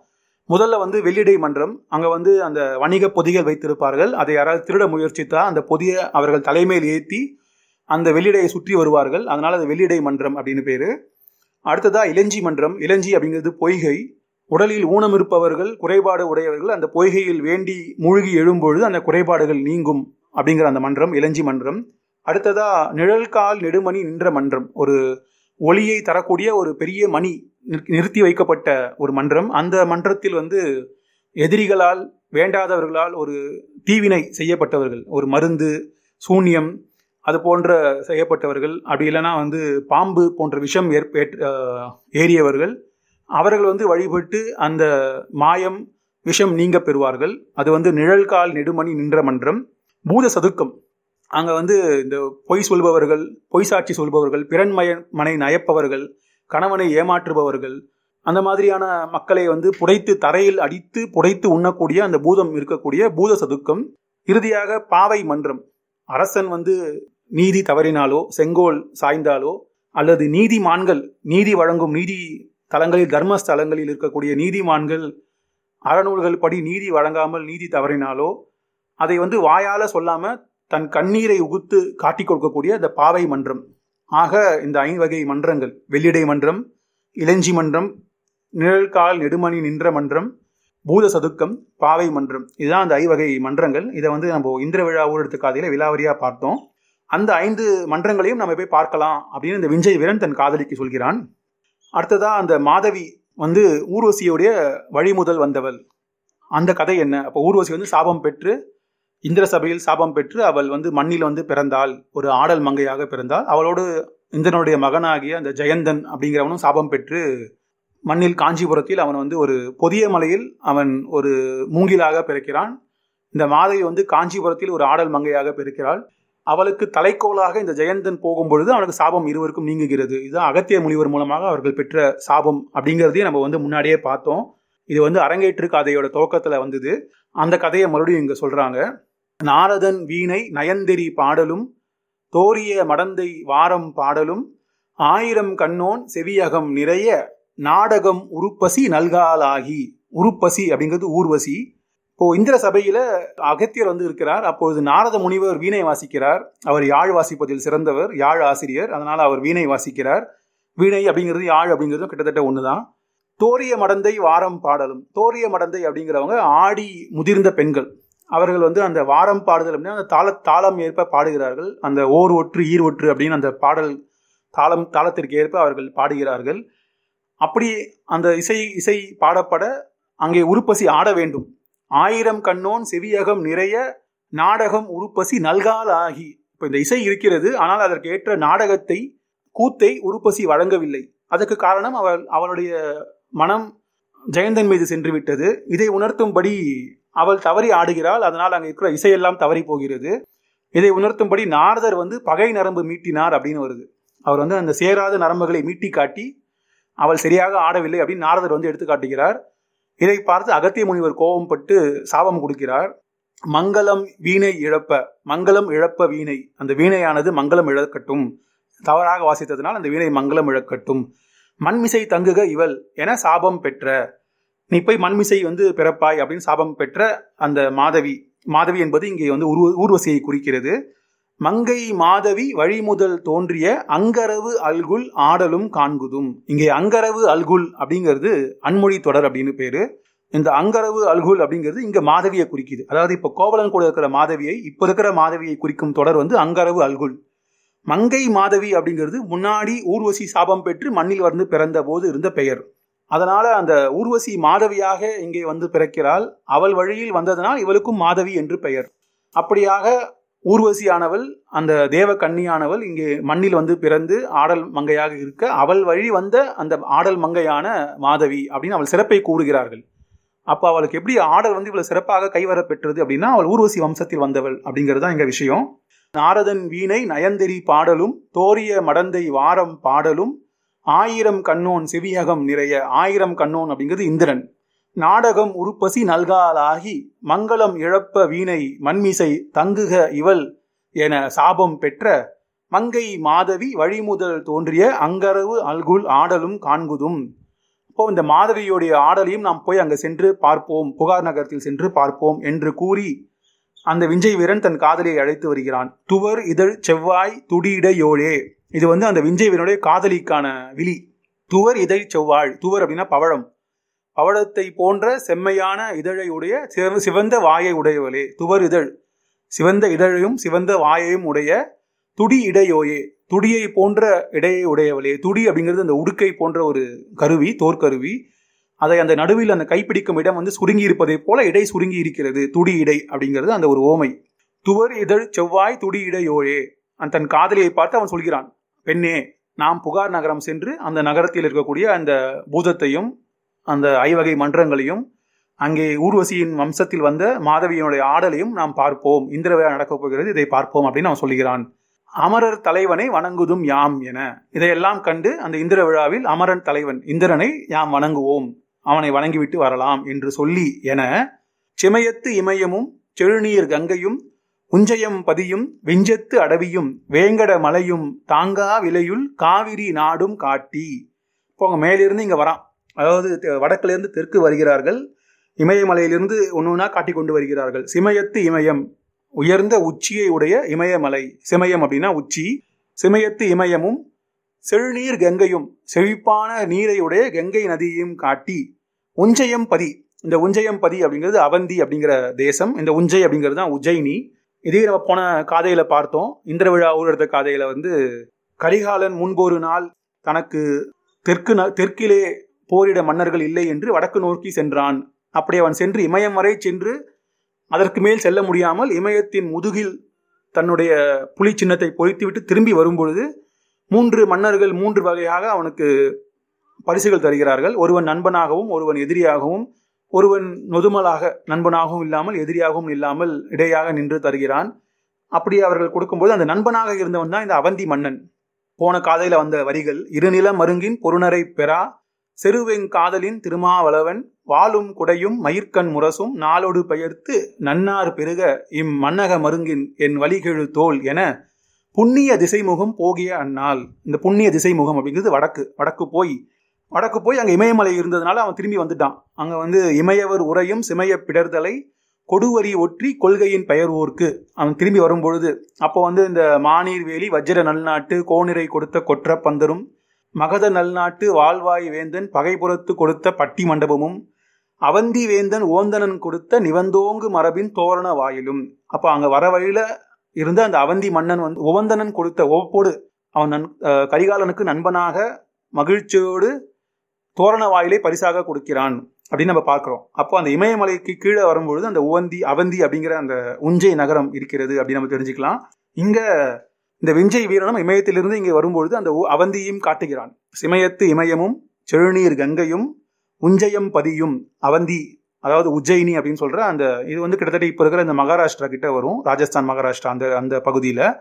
முதல்ல வந்து வெள்ளிடை மன்றம் அங்கே வந்து அந்த வணிக பொதிகள் வைத்திருப்பார்கள். அதை யாராவது திருட முயற்சித்தால் அந்த பொதியை அவர்கள் தலைமையில் ஏற்றி அந்த வெள்ளிடையை சுற்றி வருவார்கள். அதனால் அது வெள்ளிடை மன்றம் அப்படின்னு பேர். அடுத்ததாக இளஞ்சி மன்றம். இளஞ்சி அப்படிங்கிறது பொய்கை. உடலில் ஊனம் இருப்பவர்கள் குறைபாடு உடையவர்கள் அந்த பொய்கையில் வேண்டி மூழ்கி எழும்பொழுது அந்த குறைபாடுகள் நீங்கும் அப்படிங்கிற அந்த மன்றம் இளஞ்சி மன்றம். அடுத்ததாக நிழல்கால் நெடுமணி நின்ற மன்றம். ஒரு ஒளியை தரக்கூடிய ஒரு பெரிய மணி நிறுத்தி வைக்கப்பட்ட ஒரு மன்றம். அந்த மன்றத்தில் வந்து எதிரிகளால் வேண்டாதவர்களால் ஒரு தீவினை செய்யப்பட்டவர்கள் ஒரு மருந்து சூன்யம் அது போன்ற செய்யப்பட்டவர்கள் அப்படி இல்லைன்னா வந்து பாம்பு போன்ற விஷம் ஏறியவர்கள் அவர்கள் வந்து வழிபட்டு அந்த மாயம் விஷம் நீங்க பெறுவார்கள். அது வந்து நிழல்கால் நெடுமணி நின்ற மன்றம். பூத சதுக்கம். அங்கே வந்து இந்த பொய் சொல்பவர்கள் பொய் சாட்சி சொல்பவர்கள் பிறன்மய மனை நயப்பவர்கள் கணவனை ஏமாற்றுபவர்கள் அந்த மாதிரியான மக்களை வந்து புடைத்து தரையில் அடித்து புடைத்து உண்ணக்கூடிய அந்த பூதம் இருக்கக்கூடிய பூத சதுக்கம் இறுதியாக பாவை மன்றம். அரசன் வந்து நீதி தவறினாலோ செங்கோல் சாய்ந்தாலோ அல்லது நீதிமான்கள் நீதி வழங்கும் நீதி தலங்களில் தர்மஸ்தலங்களில் இருக்கக்கூடிய நீதிமான்கள் அறநூல்கள் படி நீதி வழங்காமல் நீதி தவறினாலோ அதை வந்து வாயால சொல்லாமல் தன் கண்ணீரை உகுத்து காட்டிக் கொடுக்கக்கூடிய இந்த பாவை மன்றம். ஆக இந்த ஐவகை மன்றங்கள் வெள்ளிடை மன்றம் இளஞ்சி மன்றம் நிழல்கால் நெடுமணி நின்ற மன்றம் பூத சதுக்கம் பாவை மன்றம் இதுதான் அந்த ஐவகை மன்றங்கள். இதை வந்து நம்ம இந்திர விழா ஊரெடுத்து காதையில் விழாவரியாக பார்த்தோம். அந்த ஐந்து மன்றங்களையும் நம்ம போய் பார்க்கலாம் அப்படின்னு இந்த விஞ்சய் வீரன் தன் காதலிக்கு சொல்கிறான். அடுத்ததாக அந்த மாதவி வந்து ஊர்வசியுடைய வழிமுதல் வந்தவள். அந்த கதை என்ன? அப்போ ஊர்வசி வந்து சாபம் பெற்று இந்திர சபையில் சாபம் பெற்று அவள் வந்து மண்ணில் வந்து பிறந்தாள். ஒரு ஆடல் மங்கையாக பிறந்தாள். அவளோடு இந்திரனுடைய மகனாகிய அந்த ஜெயந்தன் அப்படிங்கிறவனும் சாபம் பெற்று மண்ணில் காஞ்சிபுரத்தில் அவன் வந்து ஒரு பொதிய மலையில் அவன் ஒரு மூங்கிலாக பிறக்கிறான். இந்த மாதவி வந்து காஞ்சிபுரத்தில் ஒரு ஆடல் மங்கையாக பிறக்கிறாள். அவளுக்கு தலைக்கோலாக இந்த ஜெயந்தன் போகும்பொழுது அவனுக்கு சாபம் இருவருக்கும் நீங்குகிறது. இதுதான் அகத்திய முனிவர் மூலமாக அவர்கள் பெற்ற சாபம் அப்படிங்கிறதையும் நம்ம வந்து முன்னாடியே பார்த்தோம். இது வந்து அரங்கேற்று கதையோட துவக்கத்தில் வந்தது. அந்த கதையை மறுபடியும் இங்கே சொல்கிறாங்க நாரதன் வீணை நயந்தெறி பாடலும் தோரிய மடந்தை வாரம் பாடலும் ஆயிரம் கண்ணோன் செவியகம் நிறைய நாடகம் உருப்பசி நல்காலாகி. உருப்பசி அப்படிங்கிறது ஊர்வசி. இப்போ இந்திர சபையில அகத்தியர் வந்து இருக்கிறார். அப்பொழுது நாரத முனிவர் வீணை வாசிக்கிறார். அவர் யாழ் வாசிப்பதில் சிறந்தவர் யாழ் ஆசிரியர். அதனால அவர் வீணை வாசிக்கிறார். வீணை அப்படிங்கிறது யாழ் அப்படிங்கிறதும் கிட்டத்தட்ட ஒண்ணுதான். தோரிய மடந்தை வாரம் பாடலும். தோரிய மடந்தை அப்படிங்கிறவங்க ஆடி முதிர்ந்த பெண்கள். அவர்கள் வந்து அந்த வாரம் பாடுதல் அப்படின்னா அந்த தாள தாளம் ஏற்ப பாடுகிறார்கள். அந்த ஓர் ஒற்று ஈர் ஒற்று அப்படின்னு அந்த பாடல் தாளம் தாளத்திற்கு ஏற்ப அவர்கள் பாடுகிறார்கள். அப்படி அந்த இசை இசை பாடப்பட அங்கே உருப்பசி ஆட வேண்டும். ஆயிரம் கண்ணோன் செவியகம் நிறைய நாடகம் உருப்பசி நல்கால் ஆகி இப்போ இந்த இசை இருக்கிறது ஆனால் அதற்கு ஏற்ற நாடகத்தை கூத்தை உருப்பசி வழங்கவில்லை. அதற்கு காரணம் அவள் அவளுடைய மனம் ஜெயந்தன் மீது சென்று விட்டது இதை உணர்த்தும்படி அவள் தவறி ஆடுகிறாள். அதனால் அங்கே இருக்கிற இசையெல்லாம் தவறி போகிறது. இதை உணர்த்தும்படி நாரதர் வந்து பகை நரம்பு மீட்டினார் அப்படின்னு வருது. அவர் வந்து அந்த சேராத நரம்புகளை மீட்டி காட்டி அவள் சரியாக ஆடவில்லை அப்படின்னு நாரதர் வந்து எடுத்து காட்டுகிறார். இதை பார்த்து அகத்திய முனிவர் கோபம் பட்டு சாபம் கொடுக்கிறார். மங்களம் வீணை இழப்ப மங்களம் இழப்ப வீணை. அந்த வீணையானது மங்களம் இழக்கட்டும். தவறாக வாசித்ததனால் அந்த வீணை மங்களம் இழக்கட்டும். மண்மிசை தங்குக இவள் என சாபம் பெற்ற நீ போய் மண்மிசை வந்து பிறப்பாய் அப்படின்னு சாபம் பெற்ற அந்த மாதவி மாதவி என்பது இங்கே வந்து உருவ ஊர்வசியை குறிக்கிறது. மங்கை மாதவி வழிமுதல் தோன்றிய அங்கரவு அல்குல் ஆடலும் காண்குதும். இங்கே அங்கரவு அல்குல் அப்படிங்கிறது அன்மொழி தொடர் அப்படின்னு பேரு. இந்த அங்கரவு அல்குல் அப்படிங்கிறது இங்க மாதவியை குறிக்குது. அதாவது இப்ப கோவலன் கூட இருக்கிற மாதவியை இப்ப இருக்கிற மாதவியை குறிக்கும் தொடர் வந்து அங்கரவு அல்குல். மங்கை மாதவி அப்படிங்கிறது முன்னாடி ஊர்வசி சாபம் பெற்று மண்ணில் வந்து பிறந்த போது இருந்த பெயர். அதனால் அந்த ஊர்வசி மாதவியாக இங்கே வந்து பிறக்கிறாள். அவள் வழியில் வந்ததனால் இவளுக்கும் மாதவி என்று பெயர். அப்படியாக ஊர்வசியானவள் அந்த தேவ கன்னியானவள் இங்கே மண்ணில் வந்து பிறந்து ஆடல் மங்கையாக இருக்க அவள் வழி வந்த அந்த ஆடல் மங்கையான மாதவி அப்படின்னு அவள் சிறப்பை கூறுகிறார்கள். அப்போ அவளுக்கு எப்படி ஆடல் வந்து இவ்வளவு சிறப்பாக கைவர பெற்றது அப்படின்னா அவள் ஊர்வசி வம்சத்தில் வந்தவள் அப்படிங்கிறது தான் எங்கள் விஷயம். நாரதன் வீணை நயந்தெறி பாடலும் தோரிய மடந்தை வாரம் பாடலும் ஆயிரம் கண்ணோன் செவியகம் நிறைய. ஆயிரம் கண்ணோன் அப்படிங்கிறது இந்திரன். நாடகம் உருப்பசி நல்காலாகி மங்களம் இழப்ப வீணை மண்மிசை தங்குக இவள் என சாபம் பெற்ற மங்கை மாதவி வழிமுதல் தோன்றிய அங்கரவு அல்குல் ஆடலும் காண்குதும். இப்போ இந்த மாதவியுடைய ஆடலையும் நாம் போய் அங்கே சென்று பார்ப்போம். புகார் நகரத்தில் சென்று பார்ப்போம் என்று கூறி அந்த விஞ்சை வீரன் தன் காதலியை அழைத்து வருகிறான். துவர் இதழ் செவ்வாய் துடியிடையோழே இது வந்து அந்த விஞ்சைவனுடைய காதலிக்கான விழி. துவர் இதழ் செவ்வாள். துவர் அப்படின்னா பவழம். பவழத்தை போன்ற செம்மையான இதழை உடைய சிவந்த வாயை உடையவளே. துவர் இதழ். சிவந்த இதழையும் சிவந்த வாயையும் உடைய துடி இடையோயே. துடியை போன்ற இடையை உடையவளே. துடி அப்படிங்கிறது அந்த உடுக்கை போன்ற ஒரு கருவி தோற்கருவி. அதை அந்த நடுவில் அந்த கைப்பிடிக்கும் இடம் வந்து சுருங்கி இருப்பதை போல இடை சுருங்கி இருக்கிறது. துடி இடை அப்படிங்கிறது அந்த ஒரு ஓமை. துவர் இதழ் செவ்வாய் துடி இடையோழே அந்த தன் காதலியை பார்த்து அவன் சொல்கிறான். பெண்ணே நாம் புகார் நகரம் சென்று அந்த நகரத்தில் இருக்கக்கூடிய அந்த பூதத்தையும் அந்த ஐவகை மன்றங்களையும் அங்கே ஊர்வசியின் வம்சத்தில் வந்த மாதவியினுடைய ஆடலையும் நாம் பார்ப்போம். இந்திர விழா நடக்கப் போகிறது இதை பார்ப்போம் அப்படின்னு அவன் சொல்கிறான் அமரர் தலைவனை வணங்குதும் யாம் என. இதையெல்லாம் கண்டு அந்த இந்திர விழாவில் அமரன் தலைவன் இந்திரனை யாம் வணங்குவோம் அவனை வணங்கிவிட்டு வரலாம் என்று சொல்லி என சிமயத்து இமயமும் செழுநீர் கங்கையும் உஞ்சயம் பதியும் விஞ்சத்து அடவியும் வேங்கட மலையும் தாங்கா விலையுள் காவிரி நாடும் காட்டி. இப்போ அவங்க மேலிருந்து இங்கே வரான் அதாவது வடக்கிலிருந்து தெற்கு வருகிறார்கள். இமயமலையிலிருந்து ஒன்று ஒன்றா காட்டி கொண்டு வருகிறார்கள். சிமயத்து இமயம் உயர்ந்த உச்சியை உடைய இமயமலை. சிமயம் அப்படின்னா உச்சி. சிமயத்து இமயமும் செழுநீர் கங்கையும் செழிப்பான நீரை உடைய கங்கை நதியையும் காட்டி. உஞ்சயம் பதி. இந்த உஞ்சயம் பதி அப்படிங்கிறது அவந்தி அப்படிங்கிற தேசம். இந்த உஞ்சை அப்படிங்கிறது தான் உஜ்ஜயினி இதே நம்ம போன காதையில பார்த்தோம். இந்திர விழா ஊழத்த காதையில வந்து கரிகாலன் முன்பொரு நாள் தனக்கு தெற்கு ந- தெற்கிலே போரிட மன்னர்கள் இல்லை என்று வடக்கு நோக்கி சென்றான். அப்படி அவன் சென்று இமயம் வரை சென்று அதற்கு மேல் செல்ல முடியாமல் இமயத்தின் முதுகில் தன்னுடைய புலி சின்னத்தை பொறித்துவிட்டு திரும்பி வரும்பொழுது மூன்று மன்னர்கள் மூன்று வகையாக அவனுக்கு பரிசுகள் தருகிறார்கள். ஒருவன் நண்பனாகவும் ஒருவன் எதிரியாகவும் ஒருவன் நொதுமலாக நண்பனாகவும் இல்லாமல் எதிரியாகவும் இல்லாமல் இடையாக நின்று தருகிறான். அப்படி அவர்கள் கொடுக்கும்போது அந்த நண்பனாக இருந்தவன் தான் இந்த அவந்தி மன்னன். போன காதையில் வந்த வரிகள் இருநில மருங்கின் பொருணரை பெறா செருவெங் காதலின் திருமாவளவன் வாளும் குடையும் மயிர்கண் முரசும் நாளோடு பெயர்த்து நன்னார் பெருக இம் மன்னக மருங்கின் என் வழிகெழு தோல் என புண்ணிய திசைமுகம் போகிய அந்நாள். இந்த புண்ணிய திசைமுகம் அப்படிங்கிறது வடக்கு. வடக்கு போய் வடக்கு போய் அங்கே இமயமலை இருந்ததுனால அவன் திரும்பி வந்துட்டான். அங்கே வந்து இமயவர் உரையும் சிமய பிடர்தலை கொடுவரி ஒற்றி கொள்கையின் பெயர் ஊருக்கு அவன் திரும்பி வரும்பொழுது அப்போ வந்து இந்த மானீர் வேலி வஜ்ர நல்நாட்டு கோனிரை கொடுத்த கொற்ற பந்தரும் மகத நல்நாட்டு வாழ்வாய் வேந்தன் பகைபுறத்து கொடுத்த பட்டி மண்டபமும் அவந்தி வேந்தன் ஓந்தனன் கொடுத்த நிவந்தோங்கு மரபின் தோரண வாயிலும். அப்போ அங்கே வர வழியில் இருந்த அந்த அவந்தி மன்னன் வந்து உவந்தனன் கொடுத்த ஒவ்வொரு அவன் நன் கரிகாலனுக்கு நண்பனாக மகிழ்ச்சியோடு தோரண வாயிலை பரிசாக கொடுக்கிறான் அப்படின்னு நம்ம பார்க்குறோம். அப்போ அந்த இமயமலைக்கு கீழே வரும்பொழுது அந்த உவந்தி அவந்தி அப்படிங்கிற அந்த உஞ்சை நகரம் இருக்கிறது அப்படின்னு நம்ம தெரிஞ்சுக்கலாம். இங்கே இந்த விஞ்சை வீரனும் இமயத்திலிருந்து இங்கே வரும்பொழுது அந்த உ- காட்டுகிறான். சிமயத்து இமயமும் செழுநீர் கங்கையும் உஞ்சயம் பதியும் அவந்தி அதாவது உஜ்ஜயினி அப்படின்னு சொல்ற அந்த இது வந்து கிட்டத்தட்ட இப்போ இருக்கிற இந்த மகாராஷ்டிரா கிட்ட வரும் ராஜஸ்தான் மகாராஷ்டிரா அந்த அந்த பகுதியில்.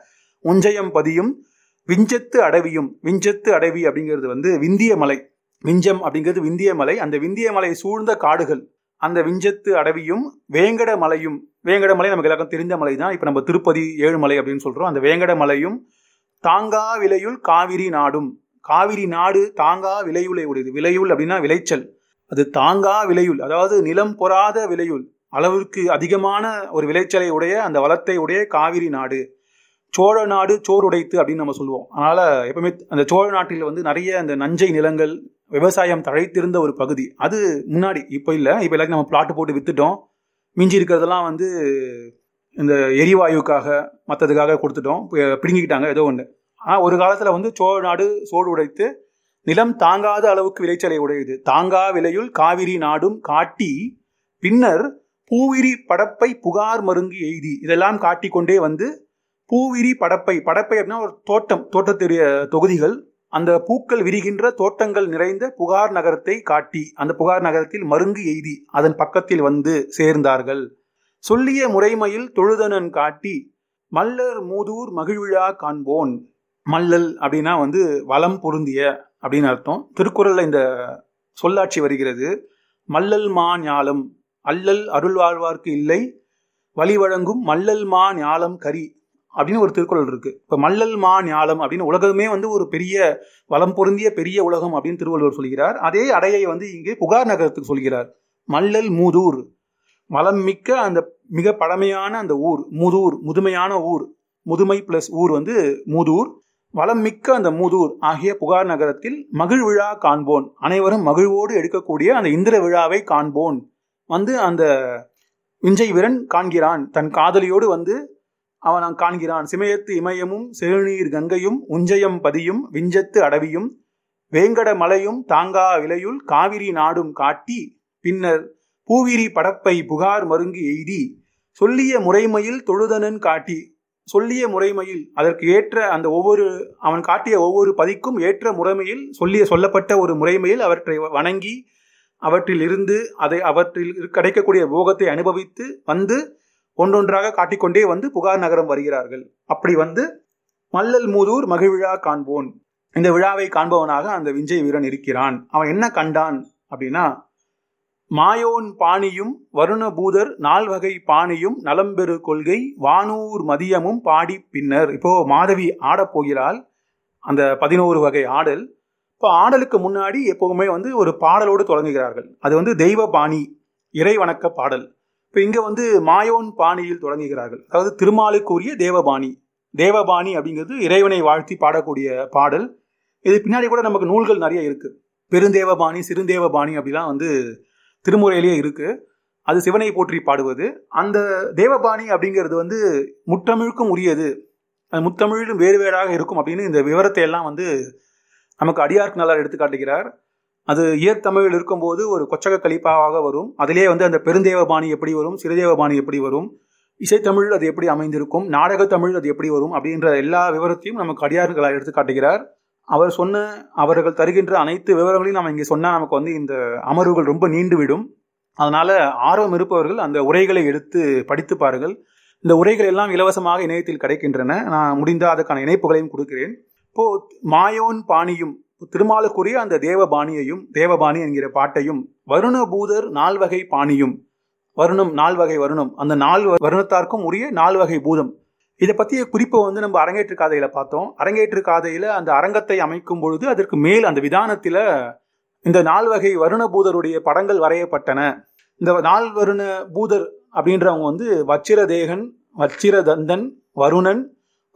உஞ்சயம் பதியும் விஞ்சத்து அடவியும் விஞ்சத்து அடவி அப்படிங்கிறது வந்து விந்திய மலை விஞ்சம் அப்படிங்கிறது விந்திய மலை. அந்த விந்திய மலை சூழ்ந்த காடுகள் அந்த விஞ்சத்து அடவியும் வேங்கட மலையும் வேங்கட மலை நமக்கு எல்லாருக்கும் தெரிந்த மலை தான் இப்போ நம்ம திருப்பதி ஏழுமலை அப்படின்னு சொல்கிறோம் அந்த வேங்கட மலையும் தாங்கா விலையுள் காவிரி நாடும். காவிரி நாடு தாங்கா விலையுளை உடையது. விலையுள் அப்படின்னா விளைச்சல். அது தாங்கா விலையுள் அதாவது நிலம் பொறாத விலையுள் அளவிற்கு அதிகமான ஒரு விளைச்சலை உடைய அந்த வளத்தை உடைய காவிரி நாடு. சோழ நாடு சோறுடைத்து அப்படின்னு நம்ம சொல்லுவோம். அதனால் எப்பவுமே அந்த சோழ நாட்டில் வந்து நிறைய அந்த நஞ்சை நிலங்கள் விவசாயம் தழைத்திருந்த ஒரு பகுதி. அது முன்னாடி இப்போ இல்லை. இப்போ எல்லாத்தையும் நம்ம பிளாட்டு போட்டு வித்துட்டோம். மிஞ்சி இருக்கிறதெல்லாம் வந்து இந்த எரிவாயுக்காக மற்றதுக்காக கொடுத்துட்டோம். பிடுங்கிக்கிட்டாங்க ஏதோ ஒன்று ஆனால் ஒரு காலத்தில் வந்து சோழ நாடு சோறு உடைத்து நிலம் தாங்காத அளவுக்கு விளைச்சலை உடையது. தாங்கா விலையுள் காவிரி நாடும் காட்டி பின்னர் பூவிரி படப்பை புகார் மருங்கு எய்தி. இதெல்லாம் காட்டிக்கொண்டே வந்து பூவிரி படப்பை படப்பை அப்படின்னா ஒரு தோட்டம் தோட்டத்துடைய தொகுதிகள். அந்த பூக்கள் விரிகின்ற தோட்டங்கள் நிறைந்த புகார் நகரத்தை காட்டி அந்த புகார் நகரத்தில் மருங்கு எய்தி அதன் பக்கத்தில் வந்து சேர்ந்தார்கள். சொல்லிய முறைமையில் தொழுதனன் காட்டி மல்லர் மூதூர் மகிழ்விழா காண்போன். மல்லல் அப்படின்னா வந்து வளம் பொருந்திய அப்படின்னு அர்த்தம். திருக்குறளில் இந்த சொல்லாட்சி வருகிறது. மல்லல் மா ஞாலம். அல்லல் அருள் வாழ்வார்க்கு இல்லை. வழி வழங்கும் மல்லல் மா ஞாலம் கரி. அப்படின்னு ஒரு திருக்குறள் இருக்கு. இப்ப மல்லல் மா ஞாலம் அப்படின்னு உலகமே வந்து ஒரு பெரிய வளம் பொருந்திய பெரிய உலகம் அப்படின்னு திருவள்ளுவர் சொல்கிறார். அதே அடையை வந்து இங்கே புகார் நகரத்துக்கு சொல்கிறார். மல்லல் மூதூர். வளம் மிக்க அந்த மிக பழமையான அந்த ஊர் மூதூர் முதுமையான ஊர் முதுமை பிளஸ் ஊர் வந்து மூதூர். வளம் மிக்க அந்த மூதூர் ஆகிய புகார் நகரத்தில் மகிழ் விழா காண்போன். அனைவரும் மகிழ்வோடு எடுக்கக்கூடிய அந்த இந்திர விழாவை காண்போன். வந்து அந்த விஞ்சை வீரன் காண்கிறான். தன் காதலியோடு வந்து அவன் காண்கிறான். சிமயத்து இமயமும் செழுநீர் கங்கையும் உஞ்சயம் பதியும் விஞ்சத்து அடவியும் வேங்கட மலையும் தாங்கா விலையுள் காவிரி நாடும் காட்டி பின்னர் பூவிரி படப்பை புகார் மருங்கு எய்தி சொல்லிய முறைமையில் தொழுதனன் காட்டி சொல்லிய முறைமையில் அதற்கு ஏற்ற அந்த ஒவ்வொரு அவன் காட்டிய ஒவ்வொரு பதிக்கும் ஏற்ற முறைமையில் சொல்லிய சொல்லப்பட்ட ஒரு முறைமையில் அவற்றை வணங்கி அவற்றில் இருந்து அதை அவற்றில் கிடைக்கக்கூடிய போகத்தை அனுபவித்து வந்து ஒன்றொன்றாக காட்டிக்கொண்டே வந்து புகார் நகரம் வருகிறார்கள். அப்படி வந்து மல்லல் மூதூர் மகிழ்விழா காண்போன். இந்த விழாவை காண்பவனாக அந்த விஞ்சை வீரன் இருக்கிறான். அவன் என்ன கண்டான் அப்படின்னா மாயோன் பாணியும் வருணபூதர் நால்வகை பாணியும் நலம்பெரு கொள்கை வானூர் மதியமும் பாடி பின்னர். இப்போ மாதவி ஆடப்போகிறாள் அந்த பதினோரு வகை ஆடல். இப்போ ஆடலுக்கு முன்னாடி எப்போவுமே வந்து ஒரு பாடலோடு தொடங்குகிறார்கள். அது வந்து தெய்வ பாணி இறை வணக்க பாடல். இப்போ இங்கே வந்து மாயோன் பாணியில் தொடங்குகிறார்கள். அதாவது திருமாலுக்குரிய தேவபாணி. தேவபாணி அப்படிங்கிறது இறைவனை வாழ்த்தி பாடக்கூடிய பாடல். இது பின்னாடி கூட நமக்கு நூல்கள் நிறைய இருக்குது பெருந்தேவபாணி சிறுந்தேவபாணி அப்படிலாம் வந்து திருமுறையிலேயே இருக்குது அது சிவனை போற்றி பாடுவது. அந்த தேவபாணி அப்படிங்கிறது வந்து முத்தமிழுக்கும் உரியது. அது முத்தமிழும் வேறு வேறாக இருக்கும் அப்படின்னு இந்த விவரத்தை எல்லாம் வந்து நமக்கு அடியார்க்கு நல்லா எடுத்து காட்டுகிறார் அது இயற்தமிழில் இருக்கும்போது ஒரு கொச்சக கலிப்பாவாக வரும். அதிலே வந்து அந்த பெருந்தேவபாணி எப்படி வரும் சிறுதேவபாணி எப்படி வரும் இசைத்தமிழ் அது எப்படி அமைந்திருக்கும் நாடக தமிழ் அது எப்படி வரும் அப்படின்ற எல்லா விவரத்தையும் நமக்கு அடியார்களாக எடுத்து காட்டுகிறார். அவர் சொன்ன அவர்கள் தருகின்ற அனைத்து விவரங்களையும் நம்ம இங்கே சொன்னால் நமக்கு வந்து இந்த அமர்வுகள் ரொம்ப நீண்டுவிடும். அதனால் ஆர்வம் இருப்பவர்கள் அந்த உரைகளை எடுத்து படித்து பாருங்கள். இந்த உரைகள் எல்லாம் இலவசமாக இணையத்தில் கிடைக்கின்றன. நான் முடிந்தால் அதற்கான இணைப்புகளையும் கொடுக்கிறேன். இப்போ மாயோன் பாணியும் திருமாலுக்குரிய அந்த தேவபாணியையும் தேவபாணி என்கிற பாட்டையும் வருணபூதர் நால்வகை பாணியும் வருணம் நால்வகை வருணம் அந்த நால் வருணத்தாருக்கும் உரிய நால்வகை பூதம். இதை பற்றிய குறிப்பை வந்து நம்ம அரங்கேற்று காதையில் பார்த்தோம். அரங்கேற்று காதையில் அந்த அரங்கத்தை அமைக்கும் பொழுது அதற்கு மேல் அந்த விதானத்தில் இந்த நால்வகை வருண பூதருடைய படங்கள் வரையப்பட்டன. இந்த நால் வருண பூதர் அப்படின்றவங்க வந்து வச்சிரதேகன் வச்சிரதந்தன் வருணன்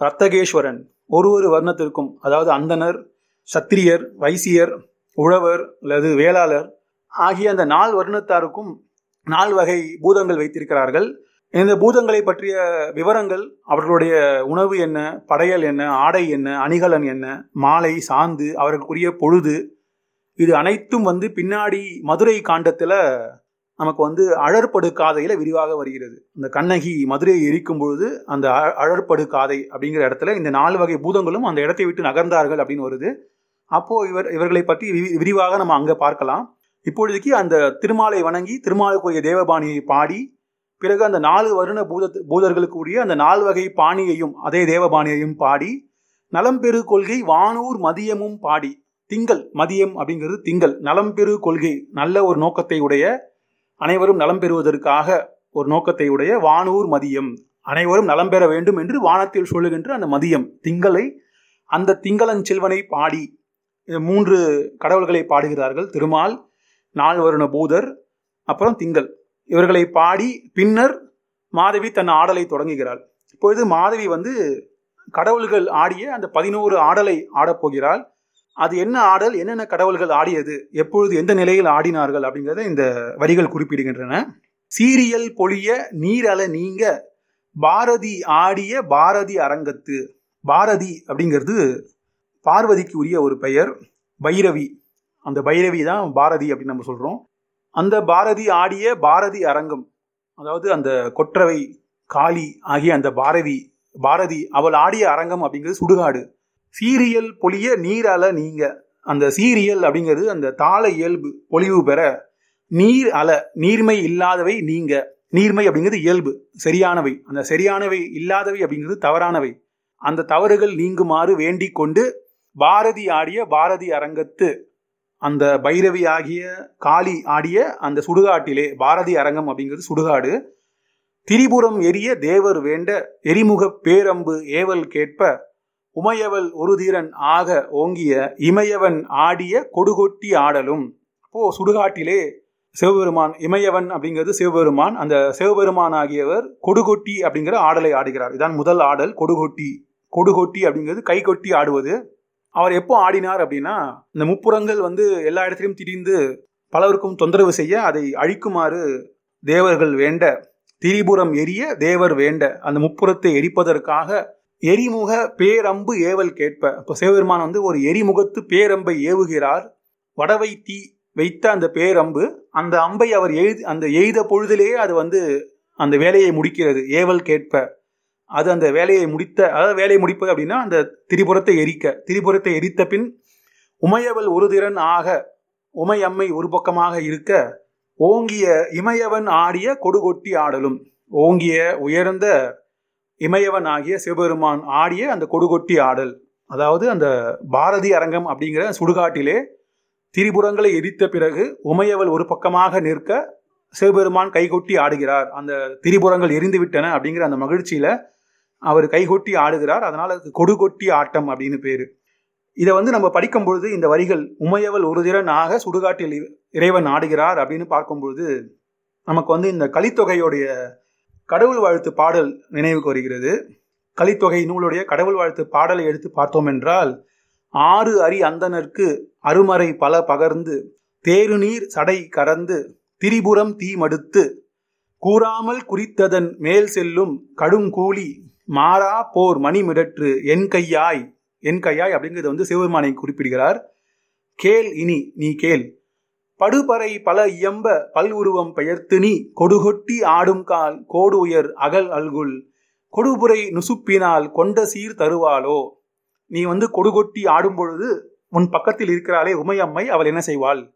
ரத்தகேஸ்வரன் ஒரு ஒரு வர்ணத்திற்கும் அதாவது அந்தனர் சத்திரியர் வைசியர் உழவர் அல்லது வேளாளர் ஆகிய அந்த நால் வருணத்தாருக்கும் நால் வகை பூதங்கள் வைத்திருக்கிறார்கள். இந்த பூதங்களை பற்றிய விவரங்கள் அவர்களுடைய உணவு என்ன படையல் என்ன ஆடை என்ன அணிகலன் என்ன மாலை சாந்து அவர்களுக்குரிய பொழுது இது அனைத்தும் வந்து பின்னாடி மதுரை காண்டத்தில் நமக்கு வந்து அழற்படு காதையில் விரிவாக வருகிறது. இந்த கண்ணகி மதுரையை எரிக்கும் பொழுது அந்த அழற்படு காதை அப்படிங்கிற இடத்துல இந்த நாலு வகை பூதங்களும் அந்த இடத்தை விட்டு நகர்ந்தார்கள் அப்படின்னு வருது. அப்போ இவர் இவர்களை பற்றி விரிவாக நம்ம அங்கே பார்க்கலாம். இப்பொழுதைக்கு அந்த திருமாலை வணங்கி திருமாலுக்குரிய தேவபாணியை பாடி பிறகு அந்த நாலு வருண பூத பூதர்களுக்குரிய அந்த நால் வகை பாணியையும் அதே தேவபாணியையும் பாடி நலம்பெரு கொள்கை வானூர் மதியமும் பாடி. திங்கள் மதியம் அப்படிங்கிறது திங்கள். நலம்பெரு கொள்கை நல்ல ஒரு நோக்கத்தை உடைய அனைவரும் நலம் பெறுவதற்காக ஒரு நோக்கத்தை உடைய வானூர் மதியம். அனைவரும் நலம் பெற வேண்டும் என்று வானத்தில் சொல்லுகின்ற அந்த மதியம். திங்களை அந்த திங்களன் செல்வனை பாடி மூன்று கடவுள்களை பாடுகிறார்கள். திருமால் நாள் வருண பூதர் அப்புறம் திங்கள். இவர்களை பாடி பின்னர் மாதவி தன் ஆடலை தொடங்குகிறாள். இப்பொழுது மாதவி வந்து கடவுள்கள் ஆடிய அந்த பதினோரு ஆடலை ஆடப்போகிறாள் அது என்ன ஆடல் என்னென்ன கடவுள்கள் ஆடியது எப்பொழுது எந்த நிலையில் ஆடினார்கள் அப்படிங்கிறத இந்த வரிகள் குறிப்பிடுகின்றன. சீரியல் பொழிய நீரல நீங்க பாரதி ஆடிய பாரதி அரங்கத்து பாரதி அப்படிங்கிறது பார்வதிக்கு உரிய ஒரு பெயர் பைரவி. அந்த பைரவி தான் பாரதி அப்படின்னு நம்ம சொல்கிறோம் அந்த பாரதி ஆடிய பாரதி அரங்கம் அதாவது அந்த கொற்றவை காளி ஆகிய அந்த பாரதி பாரதி அவள் ஆடிய அரங்கம் அப்படிங்கிறது சுடுகாடு. சீரியல் பொழிய நீர் அல நீங்க. அந்த சீரியல் அப்படிங்கிறது அந்த தாள இயல்பு பொலிவு பெற நீர் அல நீர்மை இல்லாதவை நீங்க. நீர்மை அப்படிங்கிறது இயல்பு சரியானவை. அந்த சரியானவை இல்லாதவை அப்படிங்கிறது தவறானவை. அந்த தவறுகள் நீங்குமாறு வேண்டிக் கொண்டு பாரதி ஆடிய பாரதி அரங்கத்து அந்த பைரவி ஆகிய காளி ஆடிய அந்த சுடுகாட்டிலே பாரதி அரங்கம் அப்படிங்கிறது சுடுகாடு திரிபுரம் எரிய தேவர் வேண்ட எரிமுக பேரம்பு ஏவல் கேட்ப உமையவள் ஒரு தீரன் ஆக ஓங்கிய இமையவன் ஆடிய கொடுகொட்டி ஆடலும். அப்போ சுடுகாட்டிலே சிவபெருமான் இமையவன் அப்படிங்கிறது சிவபெருமான் அந்த சிவபெருமான் ஆகியவர் கொடுகொட்டி அப்படிங்கிற ஆடலை ஆடுகிறார். இதான் முதல் ஆடல் கொடுகொட்டி. கொடுகொட்டி அப்படிங்கிறது கை கொட்டி ஆடுவது. அவர் எப்போ ஆடினார் அப்படின்னா இந்த முப்புறங்கள் வந்து எல்லா இடத்திலையும் திரிந்து பலருக்கும் தொந்தரவு செய்ய அதை அழிக்குமாறு தேவர்கள் வேண்ட திரிபுரம் எரிய தேவர் வேண்ட அந்த முப்புறத்தை எரிப்பதற்காக எரிமுக பேரம்பு ஏவல் கேட்ப. இப்போ சிவபெருமான் வந்து ஒரு எரிமுகத்து பேரம்பை ஏவுகிறார். வடவை தீ வைத்த அந்த பேரம்பு அந்த அம்பை அவர் எழுதி அந்த எய்த பொழுதிலேயே அது வந்து அந்த வேலையை முடிக்கிறது ஏவல் கேட்ப. அது அந்த வேலையை முடித்த அதாவது வேலையை முடிப்பது அப்படின்னா அந்த திரிபுரத்தை எரிக்க. திரிபுரத்தை எரித்த பின் உமையவள் ஒரு திறன் ஆக உமையம்மை ஒரு பக்கமாக இருக்க ஓங்கிய இமையவன் ஆடிய கொடுகொட்டி ஆடலும். ஓங்கிய உயர்ந்த இமையவன் ஆகிய சிவபெருமான் ஆடிய அந்த கொடுகொட்டி ஆடல். அதாவது அந்த பாரதி அரங்கம் அப்படிங்கிற சுடுகாட்டிலே திரிபுரங்களை எரித்த பிறகு உமையவள் ஒரு பக்கமாக நிற்க சிவபெருமான் கைகொட்டி ஆடுகிறார். அந்த திரிபுரங்கள் எரிந்து விட்டன அப்படிங்கிற அந்த மகிழ்ச்சியில அவர் கைகொட்டி ஆடுகிறார். அதனால் அதுக்கு கொடுகொட்டி ஆட்டம் அப்படின்னு பேர். இதை வந்து நம்ம படிக்கும் பொழுது இந்த வரிகள் உமையவள் ஒரு திறனாக சுடுகாட்டில் இறைவன் ஆடுகிறார் அப்படின்னு பார்க்கும்பொழுது நமக்கு வந்து இந்த கலித்தொகையுடைய கடவுள் வாழ்த்து பாடல் நினைவுக்கு வருகிறது. கலித்தொகை நூலுடைய கடவுள் வாழ்த்து பாடலை எடுத்து பார்த்தோம் என்றால் ஆறு அரி அந்தனர்க்கு அருமறை பல பகர்ந்து தேருநீர் சடை கறந்து திரிபுரம் தீ மடுத்து கூறாமல் குறித்ததன் மேல் செல்லும் கடுங்கூலி மாறா போர் மணிமிடற்று என் கையாய் என் கையாய் அப்படிங்கிறது வந்து சிவபெருமானை குறிப்பிடுகிறார். கேள் இனி நீ கேள். படுபறை பல இயம்ப பல் உருவம் பெயர்த்து நீ கொடுகொட்டி ஆடும் கால் கோடு உயர் அகல் அல்குல். கொடுபுரை நுசுப்பினால் கொண்ட சீர் தருவாளோ? நீ வந்து கொடுகொட்டி ஆடும் பொழுது உன் பக்கத்தில் இருக்கிறாளே உமையம்மை அவள் என்ன செய்வாள்?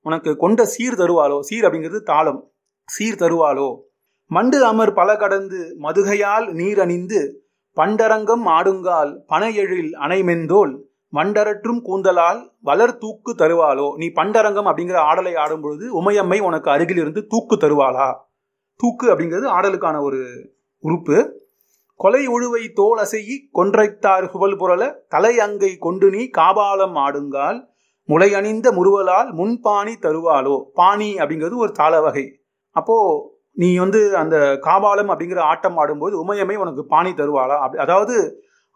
உனக்கு கொண்ட சீர் தருவாளோ? சீர் அப்படிங்கிறது தாளம். சீர் தருவாளோ? மண்டு அமர் பல கடந்து மதுகையால் நீர் அணிந்து பண்டரங்கம் ஆடுங்கால் பனையெழில் அணைமெந்தோல் வண்டரற்றும் கூந்தலால் வளர் தூக்கு தருவாளோ? நீ பண்டரங்கம் அப்படிங்கிற ஆடலை ஆடும்பொழுது உமையம்மை உனக்கு அருகில் இருந்து தூக்கு தருவாளா? தூக்கு அப்படிங்கிறது ஆடலுக்கான ஒரு உறுப்பு. கொலை உழுவை தோல் அசையி கொன்றைத்தார் புகழ் புரள தலை அங்கை கொண்டு நீ காபாலம் ஆடுங்கால் முளையணிந்த முறுவலால் முன்பாணி தருவாளோ? பாணி அப்படிங்கிறது ஒரு தாள வகை. அப்போ நீ வந்து அந்த காபாலம் அப்படிங்கிற ஆட்டம் ஆடும்போது உமையமை உனக்கு பாணி தருவாளா? அப்படி அதாவது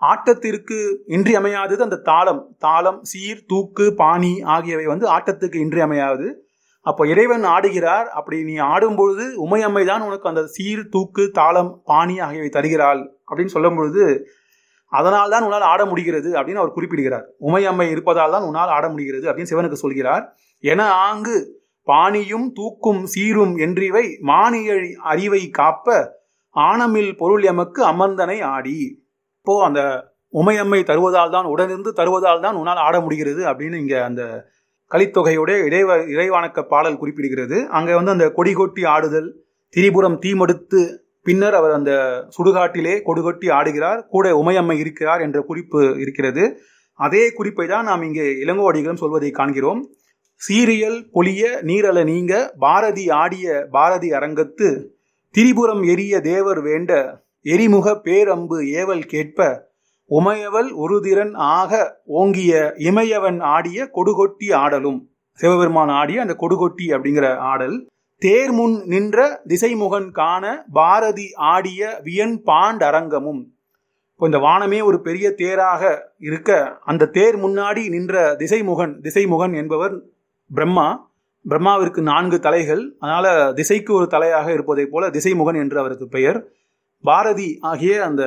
ஆட்டத்திற்கு இன்றியமையாதது அந்த தாளம். தாளம் சீர் தூக்கு பாணி ஆகியவை வந்து ஆட்டத்துக்கு இன்றியமையாது அப்போ இறைவன் ஆடுகிறார். அப்படி நீ ஆடும்பொழுது உமையம்மை தான் உனக்கு அந்த சீர் தூக்கு தாளம் பாணி ஆகியவை தருகிறாள் அப்படின்னு சொல்லும் பொழுது அதனால் தான் உன்னால் ஆட முடிகிறது அப்படின்னு அவர் குறிப்பிடுகிறார். உமையம்மை இருப்பதால் தான் உன்னால் ஆட முடிகிறது அப்படின்னு சிவனுக்கு சொல்கிறார். என ஆங்கு பாணியும் தூக்கும் சீரும் என்றிவை மானியழி அறிவை காப்ப ஆனமில் பொருள் எமக்கு அமர்ந்தனை ஆடி. இப்போ அந்த உமையம்மை தருவதால் தான் உடனிருந்து தருவதால் தான் உன்னால் ஆட முடிகிறது அப்படின்னு இங்க அந்த கலித்தொகையுடைய இறைவ இறைவானக்க பாடல் குறிப்பிடுகிறது. அங்கே வந்து அந்த கொடி கொட்டி ஆடுதல் திரிபுரம் தீமடுத்து பின்னர் அவர் அந்த சுடுகாட்டிலே கொடுகொட்டி ஆடுகிறார் கூட உமையம்மை இருக்கிறார் என்ற குறிப்பு இருக்கிறது. அதே குறிப்பை தான் நாம் இங்கே இளங்கோடிகளும் சொல்வதை காண்கிறோம். சீரியல் பொலிய நீரல நீங்க பாரதி ஆடிய பாரதி அரங்கத்து திரிபுரம் எரிய தேவர் வேண்ட எரிமுக பேரம்பு ஏவல் கேட்ப உமையவள் ஒருதிறன் ஆக ஓங்கிய இமையவன் ஆடிய கொடுகொட்டி ஆடலும். சிவபெருமான் ஆடிய அந்த கொடுகொட்டி அப்படிங்கிற ஆடல். தேர் முன் நின்ற திசைமுகன் காண பாரதி ஆடிய வியன் பாண்ட் அரங்கமும். இப்போ இந்த வானமே ஒரு பெரிய தேராக இருக்க அந்த தேர் முன்னாடி நின்ற திசைமுகன் திசைமுகன் என்பவர் பிரம்மா பிரம்மாவிற்கு நான்கு தலைகள் அதனால திசைக்கு ஒரு தலையாக இருப்பதைப் போல திசைமுகன் என்று அவருக்கு பெயர். பாரதி ஆகிய அந்த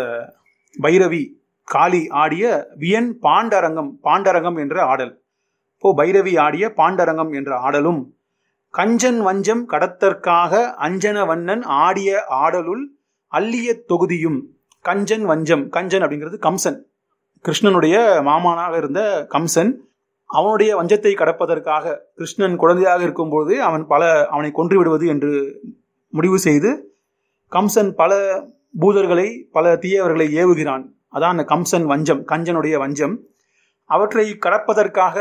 பைரவி காளி ஆடிய வியன் பாண்டரங்கம் பாண்டரங்கம் என்ற ஆடல். இப்போ பைரவி ஆடிய பாண்டரங்கம் என்ற ஆடலும் கஞ்சன் வஞ்சம் கடத்தற்காக அஞ்சன வண்ணன் ஆடிய ஆடலுள் அல்லிய தொகுதியும் கஞ்சன் வஞ்சம் கஞ்சன் அப்படிங்கிறது கம்சன். கிருஷ்ணனுடைய மாமானாக இருந்த கம்சன் அவனுடைய வஞ்சத்தை கடப்பதற்காக கிருஷ்ணன் குழந்தையாக இருக்கும்போது அவன் பல அவனை கொன்று விடுவது என்று முடிவு செய்து கம்சன் பல பூதர்களை பல தீயவர்களை ஏவுகிறான். அதான் அந்த கம்சன் வஞ்சம் கஞ்சனுடைய வஞ்சம். அவற்றை கடப்பதற்காக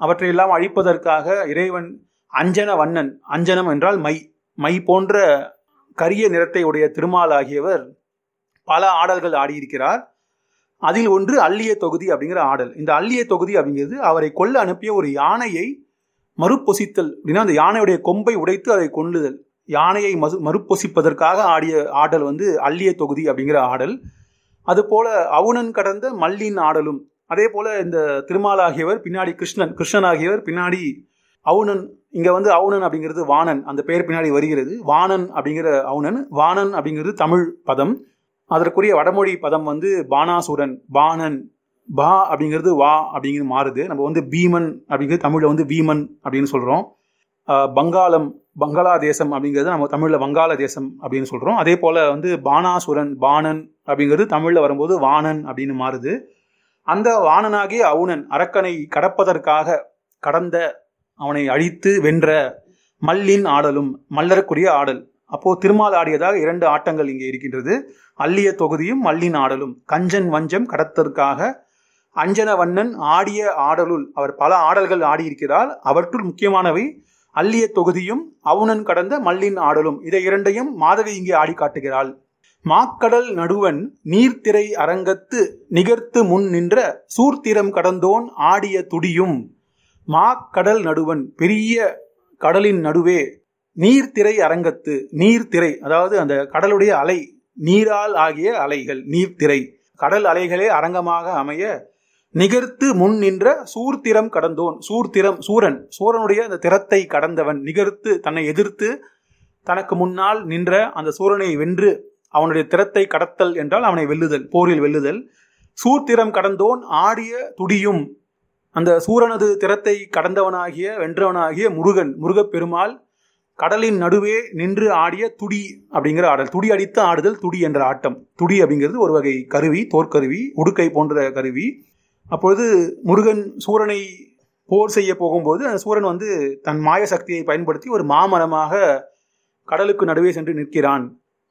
அவற்றையெல்லாம் அழிப்பதற்காக இறைவன் அஞ்சன வண்ணன் அஞ்சனம் என்றால் மை மை போன்ற கரிய நிறத்தை உடைய திருமால் ஆகியவர் பல ஆடல்கள் ஆடியிருக்கிறார். அதில் ஒன்று அள்ளிய தொகுதி அப்படிங்கிற ஆடல். இந்த அள்ளிய தொகுதி அப்படிங்கிறது அவரை கொல்ல அனுப்பிய ஒரு யானையை மறுப்பொசித்தல் அப்படின்னா அந்த யானையுடைய கொம்பை உடைத்து அதை கொள்ளுதல் யானையை மறு மறுப்பொசிப்பதற்காக ஆடிய ஆடல் வந்து அள்ளிய தொகுதி அப்படிங்கிற ஆடல். அதுபோல அவுணன் கடந்த மல்லின் ஆடலும். அதே போல இந்த திருமாலாகியவர் பின்னாடி கிருஷ்ணன் கிருஷ்ணன் ஆகியவர் பின்னாடி அவுணன். இங்க வந்து அவுணன் அப்படிங்கிறது வாணன். அந்த பெயர் பின்னாடி வருகிறது. வாணன் அப்படிங்கிற அவுணன். வாணன் அப்படிங்கிறது தமிழ் பதம். அதற்குரிய வடமொழி பதம் வந்து பானாசுரன் பாணன் பா அப்படிங்கிறது வா அப்படிங்கிறது மாறுது. நம்ம வந்து பீமன் அப்படிங்கிறது தமிழில் வந்து வீமன் அப்படின்னு சொல்கிறோம் பங்காளம் பங்களாதேசம் அப்படிங்கிறது நம்ம தமிழில் வங்காள தேசம் அப்படின்னு சொல்கிறோம் அதே போல் வந்து பானாசுரன் பாணன் அப்படிங்கிறது தமிழில் வரும்போது வாணன் அப்படின்னு மாறுது. அந்த வாணனாகிய அவுணன் அரக்கனை கடப்பதற்காக கடந்த அவனை அழித்து வென்ற மல்லின் ஆடலும் மல்லருக்குரிய ஆடல் அப்போது திருமால் ஆடியதாக இரண்டு ஆட்டங்கள் இங்கே இருக்கின்றது. அள்ளிய தொகுதியும் மல்லின் ஆடலும். கஞ்சன் வஞ்சம் கடத்தற்காக அஞ்சன வண்ணன் ஆடிய ஆடலுள் அவர் பல ஆடல்கள் ஆடியிருக்கிறார். அவற்றுள் முக்கியமானவை அள்ளிய தொகுதியும் அவுணன் கடந்த மல்லின் ஆடலும். இதை இரண்டையும் மாதவி இங்கே ஆடி காட்டுகிறாள். மாக்கடல் நடுவன் நீர்த்திரை அரங்கத்து நிகர்த்து முன் நின்ற சூர்த்திரம் கடந்தோன் ஆடிய துடியும். மாக்கடல் நடுவன் பெரிய கடலின் நடுவே நீர்த்திரை அரங்கத்து நீர்த்திரை அதாவது அந்த கடலுடைய அலை நீரால் ஆகிய அலைகள் நீர்த்திரை. கடல் அலைகளே அரங்கமாக அமைய நிகர்த்து முன் நின்ற சூர்த்திரம் கடந்தோன் சூர்த்திரம் சூரன். சூரனுடைய அந்த திறத்தை கடந்தவன் நிகர்த்து தன்னை எதிர்த்து தனக்கு முன்னால் நின்ற அந்த சூரனை வென்று அவனுடைய திறத்தை கடத்தல் என்றால் அவனை வெல்லுதல் போரில் வெல்லுதல். சூர்த்திரம் கடந்தோன் ஆடிய துடியும் அந்த சூரனது திறத்தை கடந்தவனாகிய வென்றவனாகிய முருகன் முருகப்பெருமாள் கடலின் நடுவே நின்று ஆடிய துடி அப்படிங்கிற ஆடல். துடி அடித்து ஆடுதல் துடி என்ற ஆட்டம். துடி அப்படிங்கிறது ஒரு வகை கருவி தோற்கருவி உடுக்கை போன்ற கருவி. அப்பொழுது முருகன் சூரனை போர் செய்ய போகும்போது அந்த சூரன் வந்து தன் மாய சக்தியை பயன்படுத்தி ஒரு மாமரமாக கடலுக்கு நடுவே சென்று நிற்கிறான்.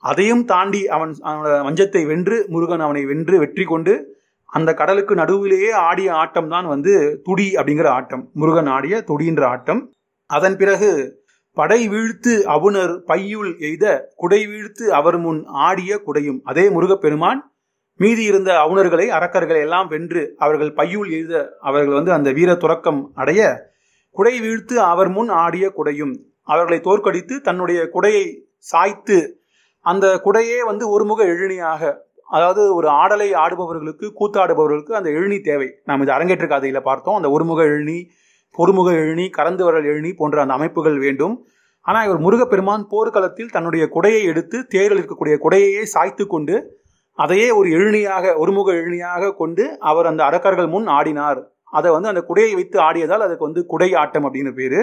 அதையும் தாண்டி அவன் அவனோட வஞ்சத்தை வென்று முருகன் அவனை வென்று வெற்றி கொண்டு அந்த கடலுக்கு நடுவிலேயே ஆடிய ஆட்டம் தான் வந்து துடி அப்படிங்கிற ஆட்டம். முருகன் ஆடிய துடின்ற ஆட்டம். அதன் பிறகு படை வீழ்த்து அவுணர் பையுள் எய்த குடை வீழ்த்து அவர் முன் ஆடிய குடையும். அதே முருகப்பெருமான் மீதி இருந்த அவுணர்களை அரக்கர்களை எல்லாம் வென்று அவர்கள் பையுள் எழுத அவர்கள் வந்து அந்த வீர துறக்கம் அடைய குடை வீழ்த்து அவர் முன் ஆடிய குடையும். அவர்களை தோற்கடித்து தன்னுடைய குடையை சாய்த்து அந்த குடையே வந்து ஒருமுக எழுணியாக அதாவது ஒரு ஆடலை ஆடுபவர்களுக்கு கூத்தாடுபவர்களுக்கு அந்த எழுநி தேவை. நாம் இது அரங்கேற்ற கதையில் பார்த்தோம். அந்த ஒருமுக எழுநி பொறுமுக எழுநி கறந்து வரல் எழுநி போன்ற அந்த அமைப்புகள் வேண்டும். ஆனால் இவர் முருகப்பெருமான் போர்க்களத்தில் தன்னுடைய குடையை எடுத்து தேரில் இருக்கக்கூடிய குடையையே சாய்த்து கொண்டு அதையே ஒரு எழுநியாக ஒருமுக எழுநியாக கொண்டு அவர் அந்த அரக்கர்கள் முன் ஆடினார். அதை வந்து அந்த குடையை வைத்து ஆடியதால் அதுக்கு வந்து குடை ஆட்டம் அப்படின்னு பேர்.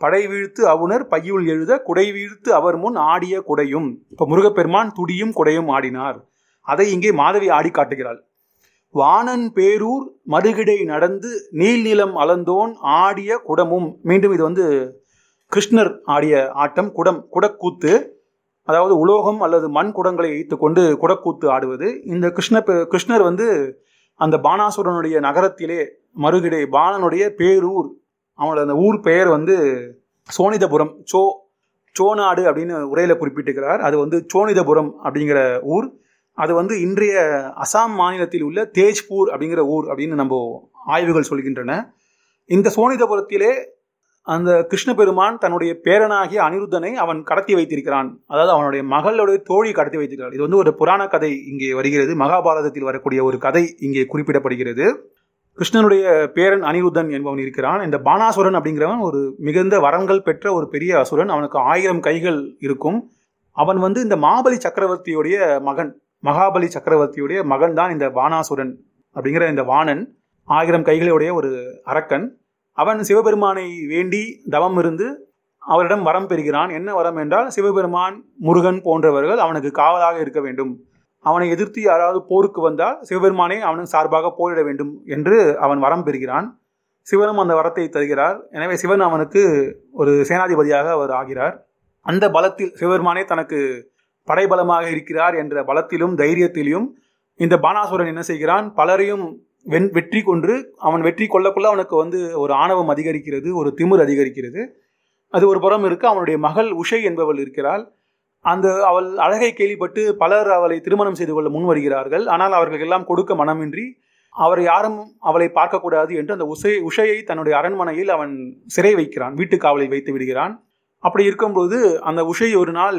படை வீழ்த்து அவுணர் பையுள் எழுத குடை வீழ்த்து அவர் முன் ஆடிய குடையும். இப்போ முருகப்பெருமான் துடியும் குடையும் ஆடினார். அதை இங்கே மாதவி ஆடி காட்டுகிறாள். வானன் பேரூர் மறுகிடை நடந்து நீள்நிலம் அளந்தோன் ஆடிய குடமும். மீண்டும் இது வந்து கிருஷ்ணர் ஆடிய ஆட்டம் குடம் குடக்கூத்து. அதாவது உலோகம் அல்லது மண் குடங்களை வைத்துக்கொண்டு குடக்கூத்து ஆடுவது. இந்த கிருஷ்ண கிருஷ்ணர் வந்து அந்த பானாசுரனுடைய நகரத்திலே மறுகிடை பாணனுடைய பேரூர். அவனோட அந்த ஊர் பெயர் வந்து சோனிதபுரம். சோ சோநாடு அப்படின்னு உரையில குறிப்பிட்டுக்கிறார் அது வந்து சோனிதபுரம் அப்படிங்கிற ஊர். அது வந்து இன்றைய அசாம் மாநிலத்தில் உள்ள தேஜ்பூர் அப்படிங்கிற ஊர் அப்படின்னு நம்ம ஆய்வுகள் சொல்கின்றன. இந்த சோனிதபுரத்திலே அந்த கிருஷ்ண பெருமான் தன்னுடைய பேரனாகிய அனிருத்தனை அவன் கடத்தி வைத்திருக்கிறான். அதாவது அவனுடைய மகளுடைய தோழி கடத்தி வைத்திருக்கிறான் இது வந்து ஒரு புராண கதை இங்கே வருகிறது. மகாபாரதத்தில் வரக்கூடிய ஒரு கதை இங்கே குறிப்பிடப்படுகிறது. கிருஷ்ணனுடைய பேரன் அனிருத்தன் என்பவன் இருக்கிறான். இந்த பானாசுரன் அப்படிங்கிறவன் ஒரு மிகுந்த வரங்கள் பெற்ற ஒரு பெரிய அசுரன். அவனுக்கு ஆயிரம் கைகள் இருக்கும். அவன் வந்து இந்த மாபலி சக்கரவர்த்தியுடைய மகன். மகாபலி சக்கரவர்த்தியுடைய மகன் தான் இந்த வானாசுரன் அப்படிங்கிற இந்த வாணன் ஆயிரம் கைகளுடைய ஒரு அரக்கன். அவன் சிவபெருமானை வேண்டி தவம் இருந்து அவரிடம் வரம் பெறுகிறான். என்ன வரம் என்றால் சிவபெருமான் முருகன் போன்றவர்கள் அவனுக்கு காவலாக இருக்க வேண்டும். அவனை எதிர்த்து யாராவது போருக்கு வந்தால் சிவபெருமானே அவனுக்கு சார்பாக போரிட வேண்டும் என்று அவன் வரம் பெறுகிறான். சிவனும் அந்த வரத்தை தருகிறார். எனவே சிவன் அவனுக்கு ஒரு சேனாதிபதியாக அவர் ஆகிறார். அந்த பலத்தில் சிவபெருமானே தனக்கு படைபலமாக இருக்கிறார் என்ற பலத்திலும் தைரியத்திலும் இந்த பானாசுரன் என்ன செய்கிறான்? பலரையும் வென் வெற்றி கொன்று அவன் வெற்றி கொள்ளக்குள்ள அவனுக்கு வந்து ஒரு ஆணவம் அதிகரிக்கிறது ஒரு திமிர் அதிகரிக்கிறது. அது ஒரு புறம் இருக்கு அவனுடைய மகள் உஷை என்பவள் இருக்கிறாள். அந்த அவள் அழகை கேள்விப்பட்டு பலர் அவளை திருமணம் செய்து கொள்ள முன் வருகிறார்கள். ஆனால் அவர்களுக்கெல்லாம் கொடுக்க மனமின்றி அவர் யாரும் அவளை பார்க்கக்கூடாது என்று அந்த உசை உஷையை தன்னுடைய அரண்மனையில் அவன் சிறை வைக்கிறான் வீட்டு காவலை வைத்து விடுகிறான். அப்படி இருக்கும்போது அந்த உஷை ஒரு நாள்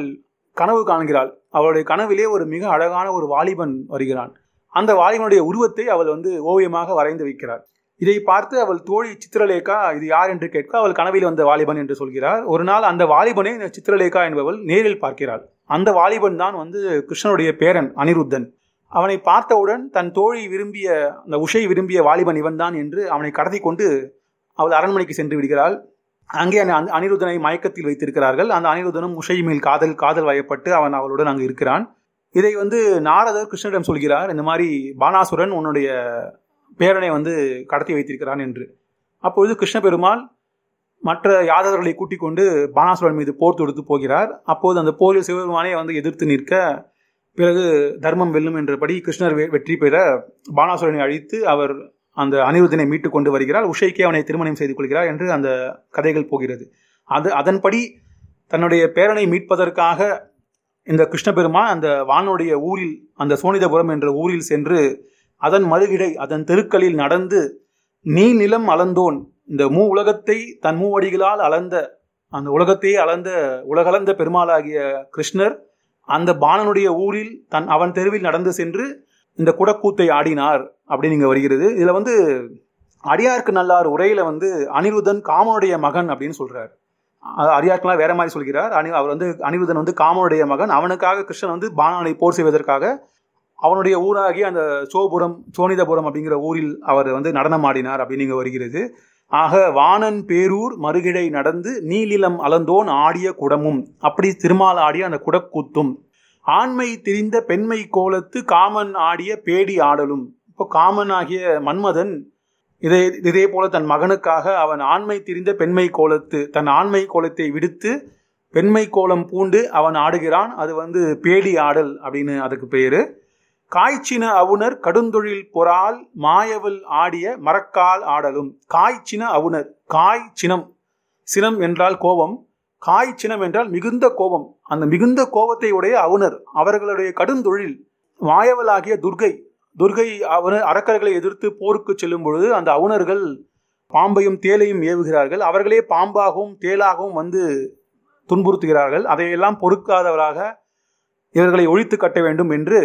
கனவு காண்கிறாள். அவளுடைய கனவிலே ஒரு மிக அழகான ஒரு வாலிபன் வருகிறான். அந்த வாலிபனுடைய உருவத்தை அவள் வந்து ஓவியமாக வரைந்து வைக்கிறார். இதை பார்த்து அவள் தோழி சித்திரலேகா இது யார் என்று கேட்க அவள் கனவில் வந்த வாலிபன் என்று சொல்கிறார். ஒரு நாள் அந்த வாலிபனை இந்த சித்திரலேகா என்பவள் நேரில் பார்க்கிறாள். அந்த வாலிபன் தான் வந்து கிருஷ்ணனுடைய பேரன் அனிருத்தன். அவனை பார்த்தவுடன் தன் தோழி விரும்பிய அந்த உஷை விரும்பிய வாலிபன் இவன் தான் என்று அவனை கடத்தி கொண்டு அவள் அரண்மனைக்கு சென்று விடுகிறாள். அங்கே அந்த அனிருத்தனை மயக்கத்தில் வைத்திருக்கிறார்கள். அந்த அனிருத்தனும் உஷை மேல் காதல் காதல் வயப்பட்டு அவன் அவளுடன் அங்கு இருக்கிறான். இதை வந்து நாரதர் கிருஷ்ணனிடம் சொல்கிறார் இந்த மாதிரி பானாசுரன் உன்னுடைய பேரனை வந்து கடத்தி வைத்திருக்கிறான் என்று. அப்பொழுது கிருஷ்ண பெருமாள் மற்ற யாதவர்களை கூட்டிக் கொண்டு பானாசுரன் மீது போர் தொடுத்து போகிறார். அப்போது அந்த போரில் சிவபெருமானை வந்து எதிர்த்து நிற்க பிறகு தர்மம் வெல்லும் என்றபடி கிருஷ்ணர் வெற்றி பெற பானாசுரனை அழித்து அவர் அந்த அனிருத்தனை மீட்டு கொண்டு வருகிறார் உஷைக்கே அவனை திருமணம் செய்து கொள்கிறார் என்று அந்த கதைகள் போகிறது. அது அதன்படி தன்னுடைய பேரனை மீட்பதற்காக இந்த கிருஷ்ணபெருமான் அந்த வானுடைய ஊரில் அந்த சோனிதபுரம் என்ற ஊரில் சென்று அதன் மறுகிடை அதன் தெருக்களில் நடந்து நீ நிலம் அளந்தோன் இந்த மூ உலகத்தை தன் மூவடிகளால் அளந்த அந்த உலகத்தையே அளந்த உலகளந்த பெருமாளாகிய கிருஷ்ணர் அந்த பாணனுடைய ஊரில் தன் அவன் தெருவில் நடந்து சென்று இந்த குடக்கூத்தை ஆடினார் அப்படின்னு இங்கே வருகிறது. இதில் வந்து அடியார்க்கு நல்லார் உரையில வந்து அனிருதன் காமனுடைய மகன் அப்படின்னு சொல்கிறார் அஹ் வேற மாதிரி சொல்கிறார். அனி அவர் வந்து அனிருதன் வந்து காமனுடைய மகன். அவனுக்காக கிருஷ்ணன் வந்து பாணனை போர் செய்வதற்காக அவனுடைய ஊராகி அந்த சோபுரம் சோனிதபுரம் அப்படிங்கிற ஊரில் அவர் வந்து நடனமாடினார் அப்படின்னு இங்கே வருகிறது. ஆக வானன் பேரூர் மறுகிழை நடந்து நீலிலம் அலந்தோன் ஆடிய குடமும். அப்படி திருமால் ஆடிய அந்த குடக்கூத்தும். ஆண்மை திரிந்த பெண்மை கோலத்து காமன் ஆடிய பேடி ஆடலும். இப்போ காமன் ஆகிய மன்மதன் இதே இதே போல தன் மகனுக்காக அவன் ஆண்மை திரிந்த பெண்மை கோலத்து தன் ஆண்மை கோலத்தை விடுத்து பெண்மை கோலம் பூண்டு அவன் ஆடுகிறான். அது வந்து பேடி ஆடல் அப்படின்னு அதுக்கு பேரு. காய்ச்சின அவுணர் கடுந்தொழில் பொறால் மாயவல் ஆடிய மரக்கால் ஆடலும். காய்ச்சின அவுணர் காய் சினம். சினம் என்றால் கோபம். காய் சினம் என்றால் மிகுந்த கோபம். அந்த மிகுந்த கோபத்தை உடைய அவுணர் அவர்களுடைய கடுந்தொழில் வாயவளாகிய துர்கை. துர்கை அவன அரக்கர்களை எதிர்த்து போருக்கு செல்லும் பொழுது அந்த அவுணர்கள் பாம்பையும் தேலையும் ஏவுகிறார்கள். அவர்களே பாம்பாகவும் தேலாகவும் வந்து துன்புறுத்துகிறார்கள். அதையெல்லாம் பொறுக்காதவராக இவர்களை ஒழித்து கட்ட வேண்டும் என்று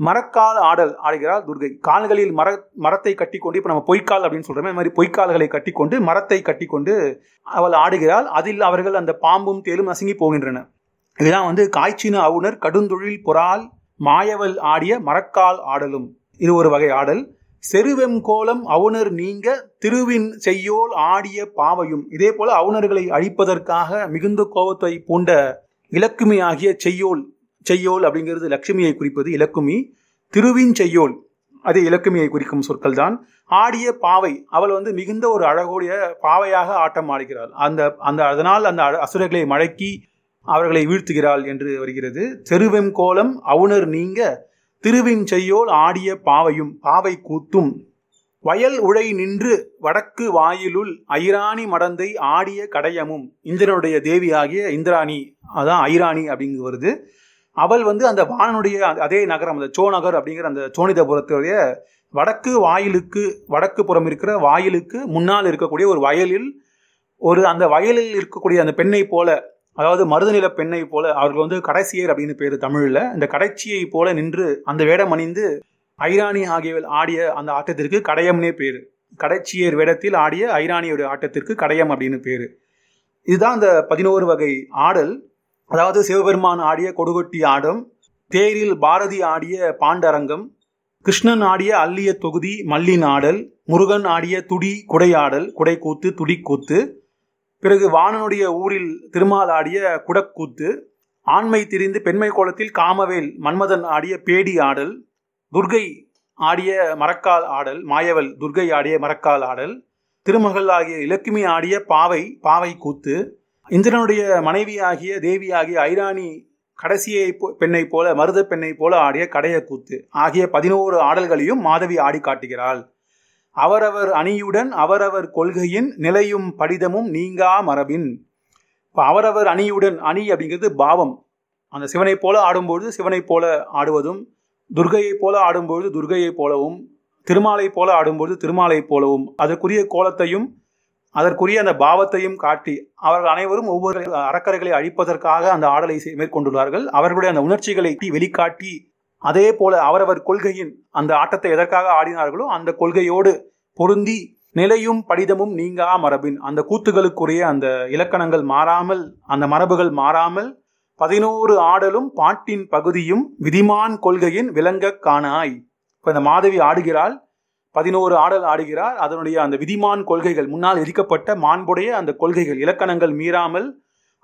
மரக்கால் ஆடல் ஆடுகிறார் துர்கை. கால்களில் மர மரத்தை கட்டிக்கொண்டு இப்போ நம்ம பொய்க்கால் அப்படின்னு சொல்றோமே மாதிரி பொய்க்கால்களை கட்டிக்கொண்டு மரத்தை கட்டிக்கொண்டு அவள் ஆடுகிறாள். அதில் அவர்கள் அந்த பாம்பும் தேலும் நசுங்கி போகின்றன. இதுதான் வந்து காய்ச்சின அவுணர் கடுந்தொழில் பொறால் மாயவல் ஆடிய மரக்கால் ஆடலும். இது ஒரு வகை ஆடல். செருவெம் கோலம் அவுணர் நீங்க திருவின் செய்யோல் ஆடிய பாவையும். இதே போல அவுணர்களை அழிப்பதற்காக மிகுந்த கோபத்தை பூண்ட இலக்குமி ஆகிய செய்யோல் செய்யோல் அப்படிங்கிறது லட்சுமியை குறிப்பது இலக்குமி. திருவின் செய்யோல் அதே இலக்குமியை குறிக்கும் சொற்கள் தான் ஆடிய பாவை அவள் வந்து மிகுந்த ஒரு அழகுடைய பாவையாக ஆட்டம் ஆடுகிறாள். அந்த அந்த அதனால் அந்த அசுரர்களை மடக்கி அவர்களை வீழ்த்துகிறாள் என்று வருகிறது. தெருவெம் கோலம் அவுணர் நீங்க திருவின் செய்யோல் ஆடிய பாவையும் பாவை கூத்தும். வயல் உழை நின்று வடக்கு வாயிலுள் ஐராணி மடந்தை ஆடிய கடையமும். இந்திரனுடைய தேவியாகிய இந்திராணி அதான் ஐராணி அப்படிங்கு வருது அவள் வந்து அந்த வானனுடைய அதே நகரம் அந்த சோ நகர் அப்படிங்கிற அந்த சோனிதபுரத்துடைய வடக்கு வாயிலுக்கு வடக்கு புறம் இருக்கிற வாயிலுக்கு முன்னால் இருக்கக்கூடிய ஒரு வயலில் ஒரு அந்த வயலில் இருக்கக்கூடிய அந்த பெண்ணை போல அதாவது மருதநில பெண்ணை போல அவர்கள் வந்து கடைசியர் அப்படின்னு பேர் தமிழில் இந்த கடைச்சியை போல நின்று அந்த வேடம் அணிந்து ஐராணி ஆகியவள் ஆடிய அந்த ஆட்டத்திற்கு கடையம்னே பேர். கடைச்சியர் வேடத்தில் ஆடிய ஐராணியுடைய ஆட்டத்திற்கு கடையம் அப்படின்னு பேர். இதுதான் அந்த பதினோரு வகை ஆடல். அதாவது சிவபெருமான் ஆடிய கொடுகொட்டி ஆடம் தேரில் பாரதி ஆடிய பாண்டரங்கம் கிருஷ்ணன் ஆடிய அல்லிய தொகுதி மல்லின் ஆடல் முருகன் ஆடிய துடி குடையாடல் குடைக்கூத்து துடிக்கூத்து பிறகு வாணனுடைய ஊரில் திருமால் ஆடிய குடக்கூத்து ஆண்மை திரிந்து பெண்மை கோலத்தில் காமவேல் மன்மதன் ஆடிய பேடி ஆடல் துர்கை ஆடிய மரக்கால் ஆடல் மாயவல் துர்கை ஆடிய மரக்கால் ஆடல் திருமகள் ஆகிய இலக்குமி ஆடிய பாவை பாவை கூத்து இந்திரனுடைய மனைவியாகிய தேவியாகிய ஐராணி கடைசியை பெண்ணை போல மருத பெண்ணை போல ஆடிய கடைய கூத்து. ஆகிய பதினோரு ஆடல்களையும் மாதவி ஆடி காட்டுகிறாள். அவரவர் அணியுடன் அவரவர் கொள்கையின் நிலையும் படிதமும் நீங்கா மரபின். இப்போ அவரவர் அணியுடன் அணி அப்படிங்கிறது பாவம். அந்த சிவனை போல ஆடும்பொழுது சிவனை போல ஆடுவதும் துர்கையை போல ஆடும்பொழுது துர்கையை போலவும் திருமாலை போல ஆடும்பொழுது திருமாலை போலவும் அதற்குரிய கோலத்தையும் அதற்குரிய அந்த பாவத்தையும் காட்டி அவர்கள் அனைவரும் ஒவ்வொரு அறக்கரைகளை அழிப்பதற்காக அந்த ஆடலை மேற்கொண்டுள்ளார்கள். அவர்களுடைய அந்த உணர்ச்சிகளை வெளிக்காட்டி அதே போல அவரவர் கொள்கையின் அந்த ஆட்டத்தை எதற்காக ஆடினார்களோ அந்த கொள்கையோடு பொருந்தி நிலையும் படிதமும் நீங்கா மரபின். அந்த கூத்துகளுக்குரிய அந்த இலக்கணங்கள் மாறாமல் அந்த மரபுகள் மாறாமல் பதினோரு ஆடலும் பாட்டின் பகுதியும் விதிமான் கொள்கையின் விளங்க காணாய். இப்போ இந்த மாதவி ஆடுகிறாள். பதினோரு ஆடல் ஆடுகிறார். அதனுடைய அந்த விதிமான் கொள்கைகள் முன்னால் எரிக்கப்பட்ட மாண்புடைய அந்த கொள்கைகள் இலக்கணங்கள் மீறாமல்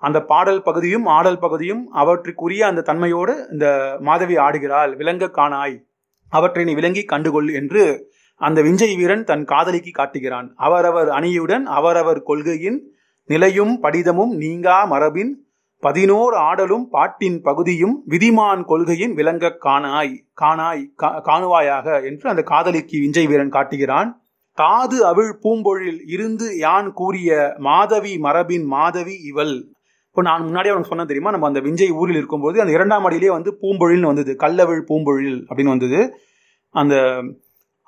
அந்த பாடல் பகுதியும் ஆடல் பகுதியும் அவற்றுக்குரிய அந்த தன்மையோடு இந்த மாதவி ஆடுகிறாள். விளங்க காணாய் அவற்றை நீ விளங்கி கண்டுகொள் என்று அந்த விஞ்சை வீரன் தன் காதலிக்கு காட்டுகிறான். அவரவர் அணியுடன் அவரவர் கொள்கையின் நிலையும் படிதமும் நீங்கா மரபின் பதினோர் ஆடலும் பாட்டின் பகுதியும் விதிமான் கொள்கையின் விளங்க காணாய் காணாய் காணுவாயாக என்று அந்த காதலிக்கு விஞ்சை வீரன் காட்டுகிறான். தாது அவிழ் பூம்பொழில் இருந்து யான் கூறிய மாதவி மரபின் மாதவி இவள். இப்போ நான் முன்னாடி அவனுக்கு சொன்ன தெரியுமா? நம்ம அந்த விஞ்சை ஊரில் இருக்கும்போது அந்த இரண்டாம் அடியிலே வந்து பூம்பொழில்னு வந்தது கல்லவிழ் பூம்பொழில் அப்படின்னு வந்தது. அந்த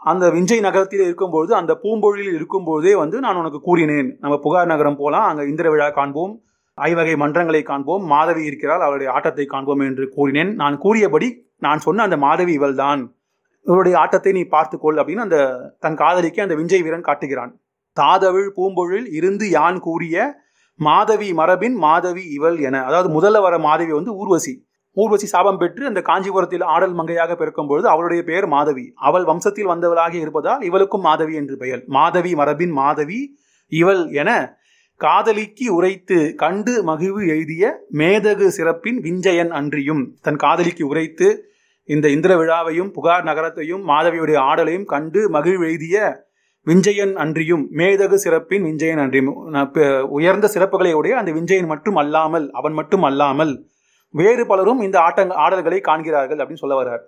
அந்த விஞ்சை நகரத்தில் இருக்கும்போது அந்த பூம்பொழில் இருக்கும்போதே வந்து நான் உனக்கு கூறினேன். நம்ம புகார் நகரம் போகலாம் அங்கே இந்திர விழா காண்போம். ஐவகை மன்றங்களை காண்போம். மாதவி இருக்கிறாள் அவளுடைய ஆட்டத்தை காண்போம் என்று கூறினேன். நான் கூறியபடி நான் சொன்ன அந்த மாதவி இவள்தான். இவருடைய ஆட்டத்தை நீ பார்த்துக்கொள் அப்படின்னு அந்த தன் காதலிக்கு அந்த விஞ்சை வீரன் காட்டுகிறான். தாதவிழ் பூம்பொழில் இருந்து யான் கூறிய மாதவி மரபின் மாதவி இவள் என. அதாவது முதல்ல வர மாதவி வந்து ஊர்வசி. ஊர்வசி சாபம் பெற்று அந்த காஞ்சிபுரத்தில் ஆடல் மங்கையாக பிறக்கும் பொழுது அவளுடைய பெயர் மாதவி. அவள் வம்சத்தில் வந்தவளாக இருப்பதால் இவளுக்கும் மாதவி என்று பெயர். மாதவி மரபின் மாதவி இவள் என காதலிக்கு உரைத்து கண்டு மகிழ்வு எழுதிய மேதகு சிறப்பின் விஞ்சயன் அன்றியும். தன் காதலிக்கு உரைத்து இந்த இந்திர விழாவையும் புகார் நகரத்தையும் மாதவியுடைய ஆடலையும் கண்டு மகிழ்வு எழுதிய விஞ்சயன் அன்றியும் மேதகு சிறப்பின் விஞ்சயன் அன்றியும். உயர்ந்த சிறப்புகளை உடைய அந்த விஞ்சயன் மட்டும் அல்லாமல் அவன் மட்டும் அல்லாமல் வேறு பலரும் இந்த ஆட்டங்க ஆடல்களை காண்கிறார்கள் அப்படின்னு சொல்ல வர்றார்.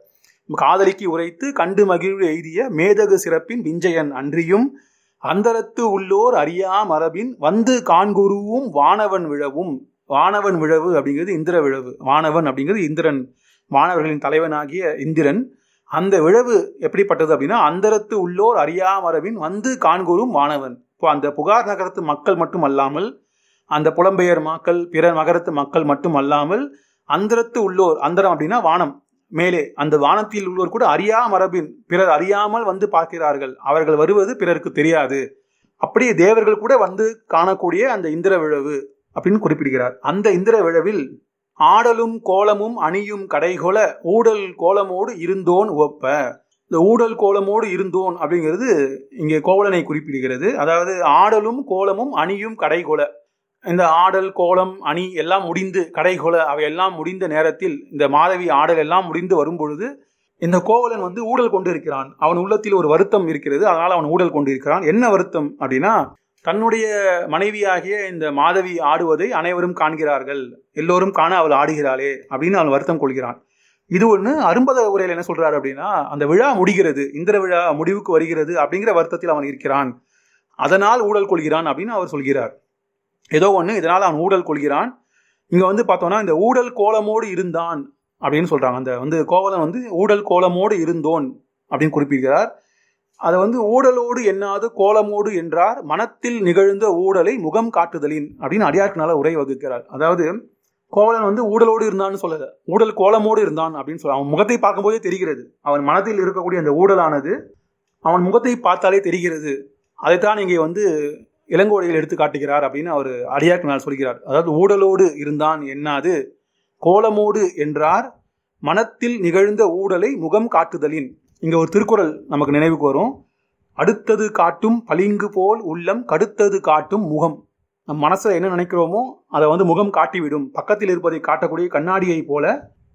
காதலிக்கு உரைத்து கண்டு மகிழ்வு எழுதிய மேதகு சிறப்பின் விஞ்சயன் அன்றியும் அந்தரத்து உள்ளோர் அறியா மரபின் வந்து காண்குருவும் வானவன் விழவும். வானவன் விழவு அப்படிங்கிறது இந்திர விழவு. வானவன் அப்படிங்கிறது இந்திரன். வானவர்களின் தலைவனாகிய இந்திரன். அந்த விழவு எப்படிப்பட்டது அப்படின்னா அந்தரத்து உள்ளோர் அறியா மரபின் வந்து காண்குரும் வானவன். இப்போ அந்த புகார் நகரத்து மக்கள் மட்டும் அல்லாமல் அந்த புலம்பெயர் மக்கள் பிற நகரத்து மக்கள் மட்டும் அல்லாமல் அந்தரத்து உள்ளோர் அந்தரம் அப்படின்னா வானம். மேலே அந்த வானத்தில் உள்ளவர் கூட அறியா மரபின் பிறர் அறியாமல் வந்து பார்க்கிறார்கள். அவர்கள் வருவது பிறருக்கு தெரியாது. அப்படியே தேவர்கள் கூட வந்து காணக்கூடிய அந்த இந்திர விழவு அப்படின்னு குறிப்பிடுகிறார். அந்த இந்திர விழவில் ஆடலும் கோலமும் அணியும் கடைகொல ஊடல் கோலமோடு இருந்தோன் உவப்ப. இந்த ஊடல் கோலமோடு இருந்தோன் அப்படிங்கிறது இங்கே கோவலனை குறிப்பிடுகிறது. அதாவது ஆடலும் கோலமும் அணியும் கடைகொல. இந்த ஆடல் கோலம் அணி எல்லாம் முடிந்து கடைகோல அவை எல்லாம் முடிந்த நேரத்தில் இந்த மாதவி ஆடல் எல்லாம் முடிந்து வரும் பொழுது இந்த கோவலன் வந்து ஊடல் கொண்டு இருக்கிறான் அவன் உள்ளத்தில் ஒரு வருத்தம் இருக்கிறது. அதனால் அவன் ஊடல் கொண்டு இருக்கிறான் என்ன வருத்தம் அப்படின்னா தன்னுடைய மனைவியாகிய இந்த மாதவி ஆடுவதை அனைவரும் காண்கிறார்கள். எல்லோரும் காண அவள் ஆடுகிறாளே அப்படின்னு அவன் வருத்தம் கொள்கிறான். இது ஒன்று அரும்பத உரையில் என்ன சொல்றாரு அப்படின்னா அந்த விழா முடிகிறது இந்திர விழா முடிவுக்கு வருகிறது அப்படிங்கிற வருத்தத்தில் அவன் இருக்கிறான். அதனால் ஊழல் கொள்கிறான் அப்படின்னு அவர் சொல்கிறார். ஏதோ ஒன்று இதனால் அவன் ஊழல் கொள்கிறான். இங்கே வந்து பார்த்தோன்னா இந்த ஊழல் கோலமோடு இருந்தான் அப்படின்னு சொல்கிறாங்க அந்த வந்து கோவலன் வந்து ஊழல் கோலமோடு இருந்தோன் அப்படின்னு குறிப்பிடுகிறார். அதை வந்து ஊடலோடு எண்ணாது கோலமோடு என்றார். மனத்தில் நிகழ்ந்த ஊடலை முகம் காட்டுதலின் அப்படின்னு அடியார்க்குனால உரை வகுக்கிறார். அதாவது கோவலன் வந்து ஊடலோடு இருந்தான்னு சொல்லல. ஊடல் கோலமோடு இருந்தான் அப்படின்னு சொல்ல அவன் முகத்தை பார்க்கும்போதே தெரிகிறது. அவன் மனத்தில் இருக்கக்கூடிய அந்த ஊடலானது அவன் முகத்தை பார்த்தாலே தெரிகிறது. அதைத்தான் இங்கே வந்து இளங்கோடிகள் எடுத்து காட்டுகிறார் அப்படின்னு அவர் அடியாக்கினால் சொல்கிறார். அதாவது ஊடலோடு இருந்தான் என்னாது? கோலமோடு என்றார். மனத்தில் நிகழ்ந்த ஊடலை முகம் காட்டுதலின். இங்கே ஒரு திருக்குறள் நமக்கு நினைவுக்கு வரும். அடுத்தது காட்டும் பளிங்கு போல் உள்ளம் கடுத்தது காட்டும் முகம். நம் மனசில் என்ன நினைக்கிறோமோ அதை வந்து முகம் காட்டிவிடும். பக்கத்தில் இருப்பதை காட்டக்கூடிய கண்ணாடியை போல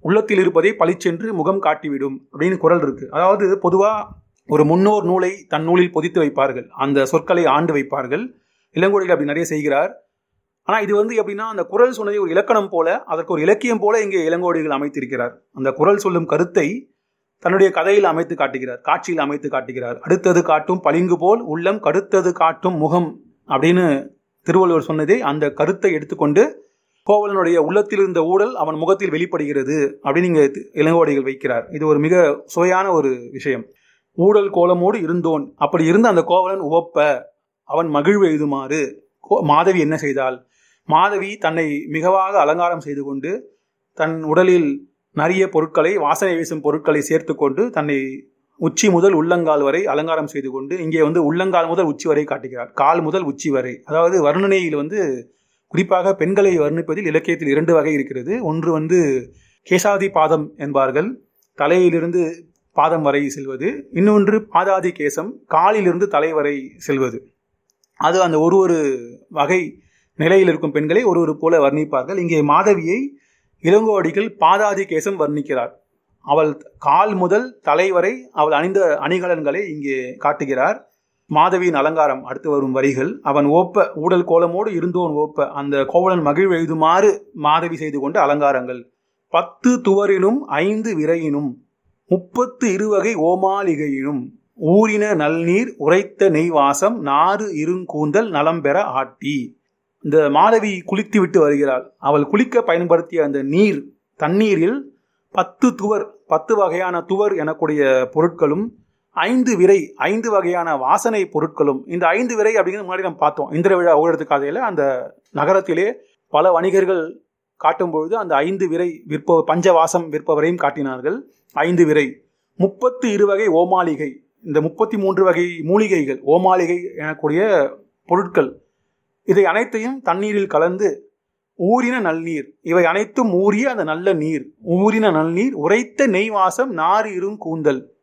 உள்ளத்தில் இருப்பதை பளிச்சென்று முகம் காட்டிவிடும் அப்படின்னு குரல் இருக்கு. அதாவது பொதுவாக ஒரு முன்னோர் நூலை தன் நூலில் பொதித்து வைப்பார்கள். அந்த சொற்களை ஆண்டு வைப்பார்கள். இளங்கோடிகள் அப்படி நிறைய செய்கிறார். ஆனால் இது வந்து எப்படின்னா அந்த குரல் சொன்னதை ஒரு இலக்கணம் போல அதற்கு ஒரு இலக்கியம் போல இங்கே இளங்கோடிகள் அமைத்திருக்கிறார். அந்த குரல் சொல்லும் கருத்தை தன்னுடைய கதையில் அமைத்து காட்டுகிறார் காட்சியில் அமைத்து காட்டுகிறார். அடுத்தது காட்டும் பளிங்கு போல் உள்ளம் கடுத்தது காட்டும் முகம் அப்படின்னு திருவள்ளுவர் சொன்னதை அந்த கருத்தை எடுத்துக்கொண்டு கோவலனுடைய உள்ளத்தில் இருந்த ஊழல் அவன் முகத்தில் வெளிப்படுகிறது அப்படின்னு இங்கே இளங்கோடிகள் வைக்கிறார். இது ஒரு மிக சுவையான ஒரு விஷயம். ஊடல் கோலமோடு இருந்தோன். அப்படி இருந்த அந்த கோவலன் உவப்ப அவன் மகிழ்வு எழுதுமாறு மாதவி என்ன செய்தால் மாதவி தன்னை மிகவாக அலங்காரம் செய்து கொண்டு தன் உடலில் நிறைய பொருட்களை வாசனை வீசும் பொருட்களை சேர்த்து கொண்டு தன்னை உச்சி முதல் உள்ளங்கால் வரை அலங்காரம் செய்து கொண்டு இங்கே வந்து உள்ளங்கால் முதல் உச்சி வரை காட்டுகிறார். கால் முதல் உச்சி வரை. அதாவது வர்ணனையில் வந்து குறிப்பாக பெண்களை வர்ணிப்பதில் இலக்கியத்தில் இரண்டு வகை இருக்கிறது. ஒன்று வந்து கேசாதி பாதம் என்பார்கள். தலையிலிருந்து பாதம் வரை செல்வது இன்னொன்று பாதாதி கேசம் காலிலிருந்து தலை வரை செல்வது. அது அந்த ஒரு ஒரு வகை நிலையில் இருக்கும் பெண்களை ஒரு ஒரு போல வர்ணிப்பார்கள். இங்கே மாதவியை இளங்கோடிகள் பாதாதி கேசம் வர்ணிக்கிறார். அவள் கால் முதல் தலை வரை அவள் அணிந்த அணிகலன்களை இங்கே காட்டுகிறார். மாதவியின் அலங்காரம் அடுத்து வரும் வரிகள். அவன் ஓப்ப ஊடல் கோலமோடு இருந்தோன் ஓப்ப அந்த கோவலன் மகிழ் எழுதுமாறு மாதவி செய்து கொண்ட அலங்காரங்கள். பத்து துவரினும் ஐந்து விரையினும் முப்பத்து இருவகை ஓமாளிகையிலும் ஊறின நல்நீர் உரைத்த நெய்வாசம் நாறு இருங்கூந்தல் நலம் பெற ஆட்டி. இந்த மாதவி குளித்து விட்டு வருகிறாள். அவள் குளிக்க பயன்படுத்திய அந்த நீர் தண்ணீரில் பத்து துவர் பத்து வகையான துவர் எனக்கூடிய பொருட்களும் ஐந்து விரை ஐந்து வகையான வாசனை பொருட்களும் இந்த ஐந்து விரை அப்படிங்கிறது முன்னாடி நம்ம பார்த்தோம். இந்திர விழா ஊழத்து காதையில் அந்த நகரத்திலே பல வணிகர்கள் காட்டும்பொழுது அந்த ஐந்து விரை விற்ப பஞ்சவாசம் விற்பவரையும் காட்டினார்கள். ஐந்து விரை. முப்பத்து இரு வகை ஓமாளிகை. இந்த முப்பத்தி மூன்று வகை மூலிகைகள் ஓமாளிகை எனக்கூடிய பொருட்கள். இதை அனைத்தையும் தண்ணீரில் கலந்து ஊறின நல்நீர். இவை அனைத்தும் ஊறிய அந்த நல்ல நீர். ஊறின நல்நீர் உரைத்த நெய் வாசம் நாறு இரும் கூந்தல்.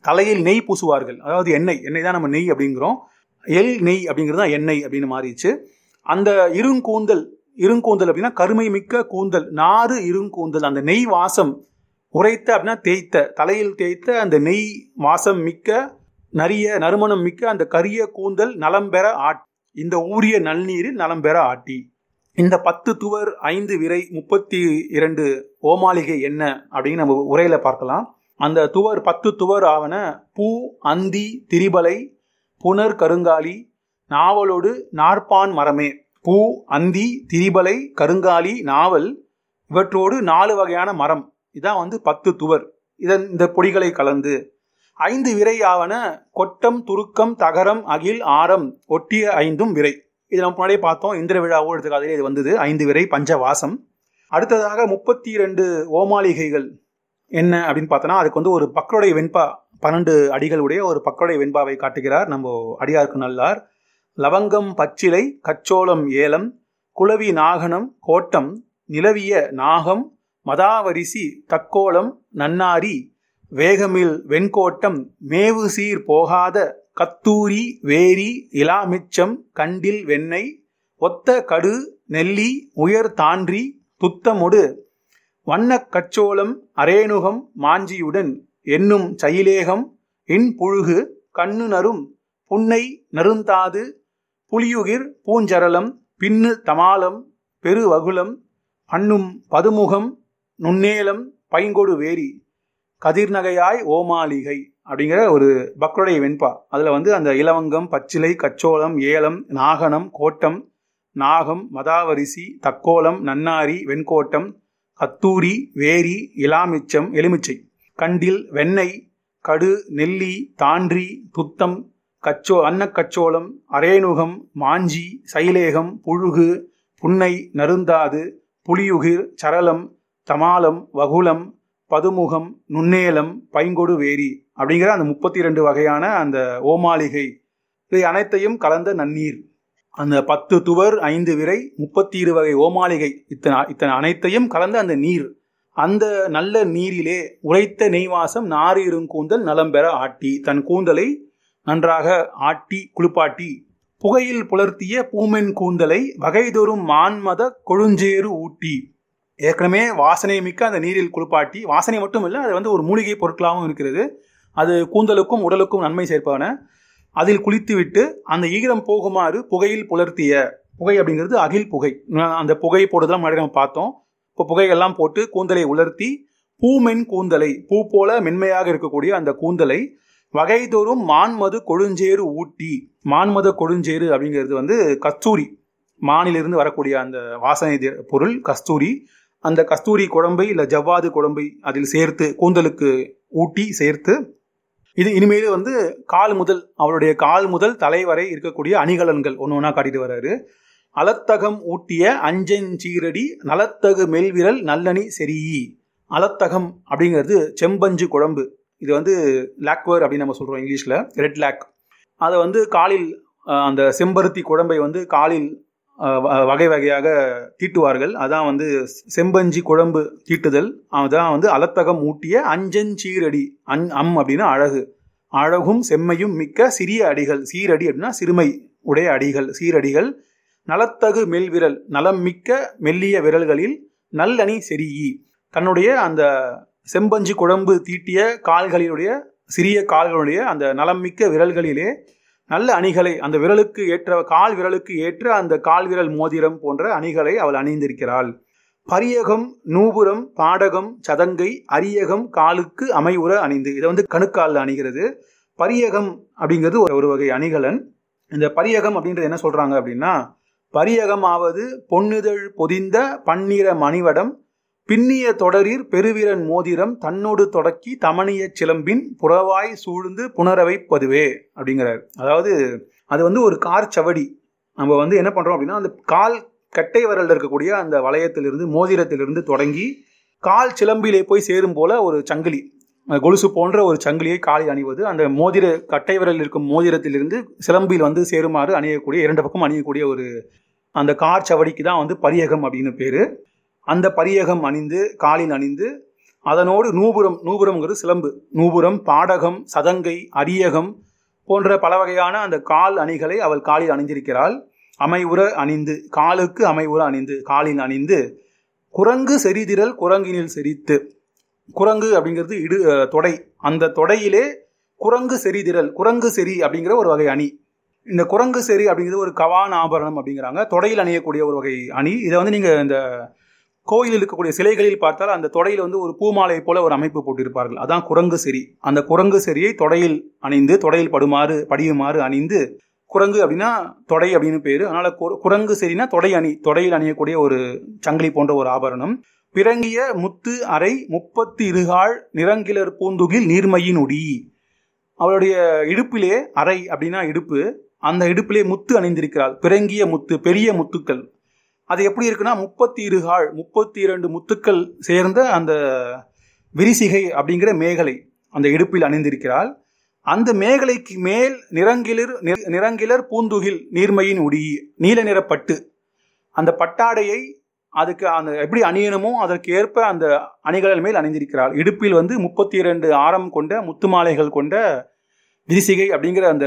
தலையில் நெய் பூசுவார்கள். அதாவது எண்ணெய். எண்ணெய் தான் நம்ம நெய் அப்படிங்கிறோம். எல் நெய் அப்படிங்கிறது தான் எண்ணெய் அப்படின்னு மாறிடுச்சு. அந்த இருங்கூந்தல் இருங்கூந்தல் அப்படின்னா கருமை மிக்க கூந்தல் நாறு இருங்கூந்தல் அந்த நெய் வாசம் உரைத்த அப்படின்னா தேய்த்த தலையில் தேய்த்த அந்த நெய் வாசம் மிக்க நரிய நறுமணம் மிக்க அந்த கரிய கூந்தல் நலம் பெற ஆட் இந்த ஊரிய நல்நீரில் நலம் பெற ஆட்டி. இந்த பத்து துவர் ஐந்து விரை முப்பத்தி இரண்டு ஓமாளிகை என்ன அப்படின்னு நம்ம உரையில பார்க்கலாம். அந்த துவர் பத்து துவர் ஆவன பூ அந்தி திரிபலை புனர் கருங்காலி நாவலோடு நாற்பான் மரமே. பூ அந்தி திரிபலை கருங்காலி நாவல் இவற்றோடு நாலு வகையான மரம். இதான் வந்து பத்து துவர். இதன் இந்த பொடிகளை கலந்து ஐந்து விரை ஆவன கொட்டம் துருக்கம் தகரம் அகில் ஆரம் ஒட்டிய ஐந்தும் விரை. இது நம்ம முன்னாடியே பார்த்தோம். இந்திர விழாவோ எடுத்த இது வந்தது. ஐந்து விரை பஞ்சவாசம். அடுத்ததாக முப்பத்தி இரண்டு ஓமாளிகைகள் என்ன அப்படின்னு பார்த்தோன்னா அதுக்கு வந்து ஒரு பக்கருடைய வெண்பா பன்னெண்டு அடிகளுடைய ஒரு பக்கருடைய வெண்பாவை காட்டுகிறார் நம்ம அடியாருக்கு நல்லார். லவங்கம் பச்சிலை கச்சோளம் ஏலம் குளவி நாகனம் கோட்டம் நிலவிய நாகம் மதாவரிசி தக்கோலம் நன்னாரி வேகமில் வெண்கோட்டம் மேவு சீர் போகாத கத்தூரி வேரி இலாமிச்சம் கண்டில் வெண்ணெய் ஒத்த கடு நெல்லி உயர் தான்றி துத்தமொடு வண்ணக் கச்சோளம் அரேணுகம் மாஞ்சியுடன் என்னும் சயிலேகம் இன்புழுகு கண்ணு நரும் புன்னை நருந்தாது புலியுகிர் பூஞ்சரலம் பின்னு தமாலம் பெருவகுலம் பண்ணும் பதுமுகம் நுண்ணேலம் பைங்கொடு வேரி கதிர்நகையாய் ஓமாளிகை அப்படிங்கிற ஒரு பக்ருடைய வெண்பா. அதில் வந்து அந்த இலவங்கம் பச்சிலை கச்சோளம் ஏலம் நாகனம் கோட்டம் நாகம் மதாவரிசி தக்கோலம் நன்னாரி வெண்கோட்டம் கத்தூரி வேரி இலாமிச்சம் எலுமிச்சை. கண்டில் வெண்ணெய் கடு நெல்லி தான்றி துத்தம் கச்சோ அன்னக்கச்சோளம் அரேணுகம் மாஞ்சி சைலேகம் புழுகு புன்னை நருந்தாது புலியுகிர் சரளம் தமாலம் வகுலம் பதுமுகம் நுண்ணேலம் பைங்கொடு வேரி அப்படிங்கிற அந்த முப்பத்தி ரெண்டு வகையான அந்த ஓமாளிகை. இவை அனைத்தையும் கலந்த நன்னீர். அந்த பத்து துவர் ஐந்து விரை முப்பத்தி இரு வகை ஓமாளிகை இத்தனை இத்தனை அனைத்தையும் கலந்த அந்த நீர். அந்த நல்ல நீரிலே உரைத்த நெய்வாசம் நாறு கூந்தல் நலம் பெற ஆட்டி தன் கூந்தலை நன்றாக ஆட்டி குளிப்பாட்டி புகையில் புலர்த்திய பூமென் கூந்தலை வகைதொறும் மான்மத கொழுஞ்சேறு ஊட்டி. ஏற்கனவே வாசனை மிக்க அந்த நீரில் குளிப்பாட்டி வாசனை மட்டும் இல்லை அது வந்து ஒரு மூலிகை பொருட்களாகவும் இருக்கிறது. அது கூந்தலுக்கும் உடலுக்கும் நன்மை சேர்ப்பான அதில் குளித்துவிட்டு அந்த ஈரம் போகுமாறு புகையில் புலர்த்திய புகை அப்படிங்கிறது அகில் புகை. அந்த புகை போடுதெல்லாம் முன்னாடி நம்ம பார்த்தோம். இப்போ புகையெல்லாம் போட்டு கூந்தலை உலர்த்தி பூமென் கூந்தலை பூ போல மென்மையாக இருக்கக்கூடிய அந்த கூந்தலை வகைதோறும் மான்மது கொழுஞ்சேறு ஊட்டி. மான்மத கொழுஞ்சேறு அப்படிங்கிறது வந்து கஸ்தூரி மானிலிருந்து வரக்கூடிய அந்த வாசனை பொருள் கஸ்தூரி. அந்த கஸ்தூரி குழம்பை இல்லை ஜவ்வாது குழம்பை அதில் சேர்த்து கூந்தலுக்கு ஊட்டி சேர்த்து இது இனிமேல் வந்து கால் முதல் அவருடைய கால் முதல் தலை வரை இருக்கக்கூடிய அணிகலன்கள் ஒன்று ஒன்றா காட்டிட்டு வர்றாரு அலத்தகம் ஊட்டிய அஞ்சஞ்சீரடி நலத்தகு மெல்விரல் நல்லணி செரியி அலத்தகம் அப்படிங்கிறது செம்பஞ்சு குழம்பு. இது வந்து லாக்வர் அப்படின்னு நம்ம சொல்கிறோம் இங்கிலீஷில் ரெட் லேக். அதை வந்து காலில் அந்த செம்பருத்தி குழம்பை வந்து காலில் வகை வகையாக தீட்டுவார்கள். அதான் வந்து செம்பஞ்சி குழம்பு தீட்டுதல். அதான் வந்து அலத்தகம் ஊட்டிய அஞ்சஞ்சீரடி அன் அம் அப்படின்னா அழகு. அழகும் செம்மையும் மிக்க சிறிய அடிகள். சீரடி அப்படின்னா சிறுமை உடைய அடிகள் சீரடிகள். நலத்தகு மெல்விரல் நலம் மிக்க மெல்லிய விரல்களில் நல்லணி செரியி தன்னுடைய அந்த செம்பஞ்சு குழம்பு தீட்டிய கால்களினுடைய சிறிய கால்களுடைய அந்த நலம் மிக்க விரல்களிலே நல்ல அணிகளை அந்த விரலுக்கு ஏற்ற கால் விரலுக்கு ஏற்ற அந்த கால் விரல் மோதிரம் போன்ற அணிகளை அவள் அணிந்திருக்கிறாள். பரியகம் நூபுரம் பாடகம் சதங்கை அரியகம் காலுக்கு அமைவுற அணிந்து. இதை வந்து கணுக்காலில் அணிகிறது. பரியகம் அப்படிங்கிறது ஒரு வகை அணிகலன். இந்த பரியகம் அப்படின்றது என்ன சொல்றாங்க அப்படின்னா பரியகம் ஆவது பொன்னிதழ் பொதிந்த பன்னிற மணிவடம் பின்னிய தொடரில் பெருவீரன் மோதிரம் தன்னோடு தொடக்கி தமணிய சிலம்பின் புறவாய் சூழ்ந்து புனரவைப்பதுவே அப்படிங்கிறார். அதாவது அது வந்து ஒரு கார் சவடி. நம்ம வந்து என்ன பண்றோம் அப்படின்னா அந்த கால் கட்டை விரல்ல இருக்கக்கூடிய அந்த வளையத்திலிருந்து மோதிரத்திலிருந்து தொடங்கி கால் சிலம்பிலே போய் சேரும் போல ஒரு சங்கிலி கொலுசு போன்ற ஒரு சங்கிலியை காலை அணிவது அந்த மோதிர கட்டை விரல் இருக்கும் மோதிரத்திலிருந்து சிலம்பில் வந்து சேருமாறு அணியக்கூடிய இரண்டு பக்கம் அணியக்கூடிய ஒரு அந்த கார் சவடிக்கு தான் வந்து பரியகம் அப்படின்னு பேரு. அந்த பரியகம் அணிந்து காலில் அணிந்து அதனோடு நூபுரம் நூபுரம்ங்கிறது சிலம்பு. நூபுரம் பாடகம் சதங்கை அரியகம் போன்ற பல வகையான அந்த கால் அணிகளை அவள் காலில் அணிந்திருக்கிறாள். அமைவுற அணிந்து காலுக்கு அமைவுற அணிந்து காலில் அணிந்து குரங்கு செறிதிரல் குரங்கினில் செறித்து. குரங்கு அப்படிங்கிறது இடு தொடை. அந்த தொடையிலே குரங்கு செறிதிரல் குரங்கு செறி அப்படிங்கிற ஒரு வகை அணி. இந்த குரங்கு செறி அப்படிங்கிறது ஒரு கவான் ஆபரணம் அப்படிங்கிறாங்க. தொடையில் அணியக்கூடிய ஒரு வகை அணி. இதை வந்து நீங்கள் இந்த கோயிலில் இருக்கக்கூடிய சிலைகளில் பார்த்தால் அந்த தொடையில் வந்து ஒரு பூமாலை போல ஒரு அமைப்பு போட்டிருப்பார்கள். அதான் குரங்கு செறி அந்த குரங்கு செறியை தொடையில் அணிந்து தொடையில் படுமாறு படியுமாறு அணிந்து குரங்கு அப்படின்னா தொடை அப்படின்னு பேரு. அதனால குர- குரங்கு செறினா தொடை அணி தொடையில் அணியக்கூடிய ஒரு சங்கிலி போன்ற ஒரு ஆபரணம். பிறங்கிய முத்து அறை முப்பத்து இருகாள் நிறங்கிலர் பூந்துகில் நீர்மையின் உடி அவளுடைய இடுப்பிலே அறை அப்படின்னா இடுப்பு. அந்த இடுப்பிலே முத்து அணிந்திருக்கிறாள் பிறங்கிய முத்து பெரிய முத்துக்கள். அது எப்படி இருக்குன்னா முப்பத்தி இருகாள் முப்பத்தி இரண்டு முத்துக்கள் சேர்ந்த அந்த விரிசிகை அப்படிங்கிற மேகலை அந்த இடுப்பில் அணிந்திருக்கிறாள். அந்த மேகலைக்கு மேல் நிறங்கிலர் நிறங்கிலர் பூந்துகில் நீர்மையின் உடி நீல நிற பட்டு. அந்த பட்டாடையை அதுக்கு அந்த எப்படி அணியணுமோ அதற்கு ஏற்ப அந்த அணிகளின் மேல் அணிந்திருக்கிறாள். இடுப்பில் வந்து முப்பத்தி இரண்டு ஆரம் கொண்ட முத்து மாலைகள் கொண்ட விரிசிகை அப்படிங்கிற அந்த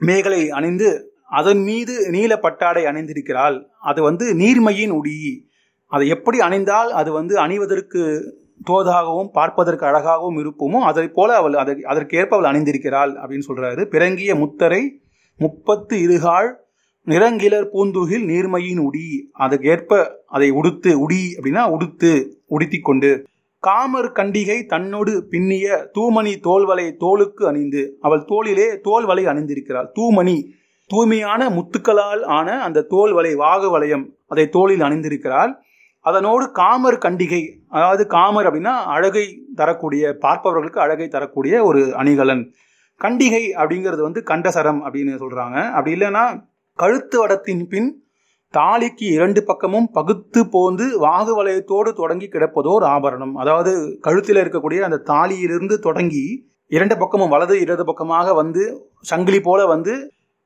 மேகலை அணிந்து அதன் மீது நீல பட்டாடை அணிந்திருக்கிறாள். அது வந்து நீர்மையின் உடி. அதை எப்படி அணிந்தால் அது வந்து அணிவதற்கு தோதாகவும் பார்ப்பதற்கு அழகாகவும் இருப்போமோ அதை போல அவள் அதை அதற்கேற்ப அவள் அணிந்திருக்கிறாள் அப்படின்னு சொல்றாரு. பிறங்கிய முத்தரை முப்பத்து இருகாள் நிறங்கிலர் பூந்துகில் நீர்மையின் உடி. அதற்கேற்ப அதை உடுத்து உடி அப்படின்னா உடுத்து உடுத்தி கொண்டு. காமர் கண்டிகை தன்னோடு பின்னிய தூமணி தோல்வலை தோலுக்கு அணிந்து அவள் தோளிலே தோல்வலை அணிந்திருக்கிறாள். தூமணி தூய்மையான முத்துக்களால் ஆன அந்த தோல் வலை வாகு வளையம் அதை தோளில் அணிந்திருக்கிறார். அதனோடு காமர் கண்டிகை அதாவது காமர் அப்படின்னா அழகை தரக்கூடிய பார்ப்பவர்களுக்கு அழகை தரக்கூடிய ஒரு அணிகலன். கண்டிகை அப்படிங்கிறது வந்து கண்டசரம் அப்படின்னு சொல்கிறாங்க அப்படி இல்லைன்னா கழுத்து வடத்தின் பின் தாலிக்கு இரண்டு பக்கமும் பகுத்து போந்து வாகு வளையத்தோடு தொடங்கி கிடப்பதோர் ஆபரணம். அதாவது கழுத்தில் இருக்கக்கூடிய அந்த தாலியிலிருந்து தொடங்கி இரண்டு பக்கமும் வலது இடது பக்கமாக வந்து சங்கிலி போல வந்து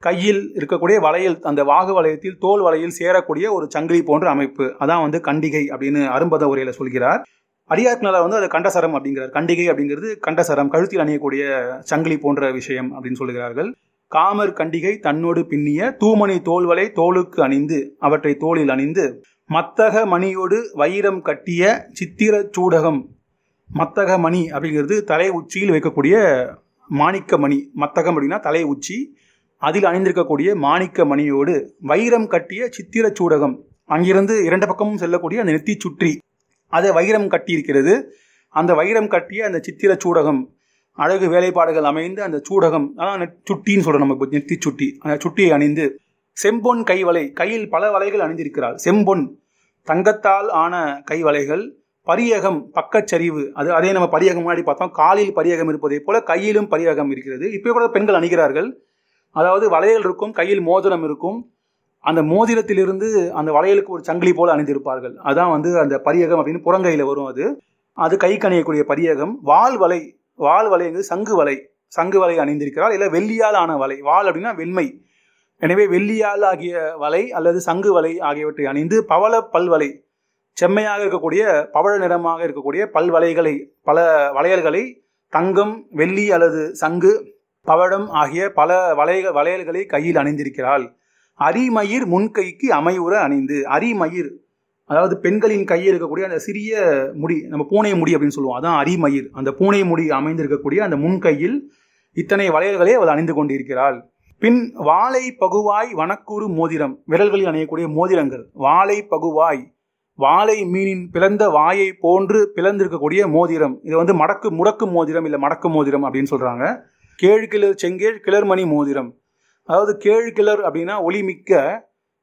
கையில் இருக்கக்கூடிய வளையல் அந்த வாகு வளையத்தில் தோல் வளையில் சேரக்கூடிய ஒரு சங்கிலி போன்ற அமைப்பு. அதான் வந்து கண்டிகை அப்படின்னு அரும்பத உரையில சொல்கிறார். அடியாத்மல வந்து அது கண்டசரம் அப்படிங்கிறார். கண்டிகை அப்படிங்கிறது கண்டசரம் கழுத்தில் அணியக்கூடிய சங்கிலி போன்ற விஷயம் அப்படின்னு சொல்லுகிறார்கள் காமர் கண்டிகை தன்னோடு பின்னிய தூமணி தோல்வலை தோலுக்கு அணிந்து அவற்றை தோளில் அணிந்து மத்தக மணியோடு வைரம் கட்டிய சித்திர சூடகம் மத்தக மணி அப்படிங்கிறது தலை உச்சியில் வைக்கக்கூடிய மாணிக்க மணி. மத்தகம் அப்படின்னா தலை உச்சி அதில் அணிந்திருக்கக்கூடிய மாணிக்க மணியோடு வைரம் கட்டிய சித்திர சூடகம். அங்கிருந்து இரண்டு பக்கமும் செல்லக்கூடிய அந்த நெத்தி சுற்றி. அதை வைரம் கட்டியிருக்கிறது. அந்த வைரம் கட்டிய அந்த சித்திர சூடகம். அழகு வேலைப்பாடுகள் அமைந்து அந்த சூடகம். அதான் சுட்டின்னு சொல்கிறோம் நம்ம நெத்தி சுட்டி. அந்த சுட்டியை அணிந்து செம்பொன் கைவலை. கையில் பல வலைகள் அணிந்திருக்கிறாள். செம்பொன். தங்கத்தால் ஆன கைவலைகள். பரியகம் பக்கச்சரிவு அது அதே நம்ம பரியகம் முன்னாடி பார்த்தோம். காலில் பரியகம் இருப்பதை போல கையிலும் பரியகம் இருக்கிறது. இப்போ கூட பெண்கள் அணிகிறார்கள். அதாவது வளையல் இருக்கும் கையில் மோதிரம் இருக்கும். அந்த மோதிரத்திலிருந்து அந்த வளையலுக்கு ஒரு சங்கிலி போல் அணிந்திருப்பார்கள். அதான் வந்து அந்த பரியகம் அப்படின்னு புறங்கையில் வரும் அது. அது கை கணியக்கூடிய பரியகம். வால் வலை வால் வலைங்கிறது சங்கு வலை. சங்கு வலை அணிந்திருக்கிறாள் இல்லை வெள்ளியால் ஆன வலை. வால் அப்படின்னா வெண்மை. எனவே வெள்ளியால் ஆகிய வலை அல்லது சங்கு வலை ஆகியவற்றை அணிந்து பவள பல்வலை செம்மையாக இருக்கக்கூடிய பவழ நிறமாக இருக்கக்கூடிய பல்வலைகளை பல வளையல்களை தங்கம் வெள்ளி அல்லது சங்கு பவழம் ஆகிய பல வளைய வளையல்களை கையில் அணிந்திருக்கிறாள். அரிமயிர் முன்கைக்கு அமைவுற அணிந்து அரிமயிர் அதாவது பெண்களின் கையில் இருக்கக்கூடிய அந்த சிறிய முடி நம்ம பூனை முடி அப்படின்னு சொல்லுவோம் அதான் அரிமயிர். அந்த பூனை முடி அமைந்திருக்கக்கூடிய அந்த முன்கையில் இத்தனை வளையல்களை அவள் அணிந்து கொண்டிருக்கிறாள். பின் வாழை பகுவாய் வனக்கூறு மோதிரம் விரல்களில் அணியக்கூடிய மோதிரங்கள். வாழை பகுவாய் வாழை மீனின் பிளந்த வாயை போன்று பிளந்திருக்கக்கூடிய மோதிரம். இது வந்து மடக்கு முடக்கு மோதிரம் இல்லை மடக்கு மோதிரம் அப்படின்னு சொல்கிறாங்க கேழு கிளர் செங்கேழ் கிளர்மணி மோதிரம். அதாவது கேழு கிளர் அப்படின்னா ஒளிமிக்க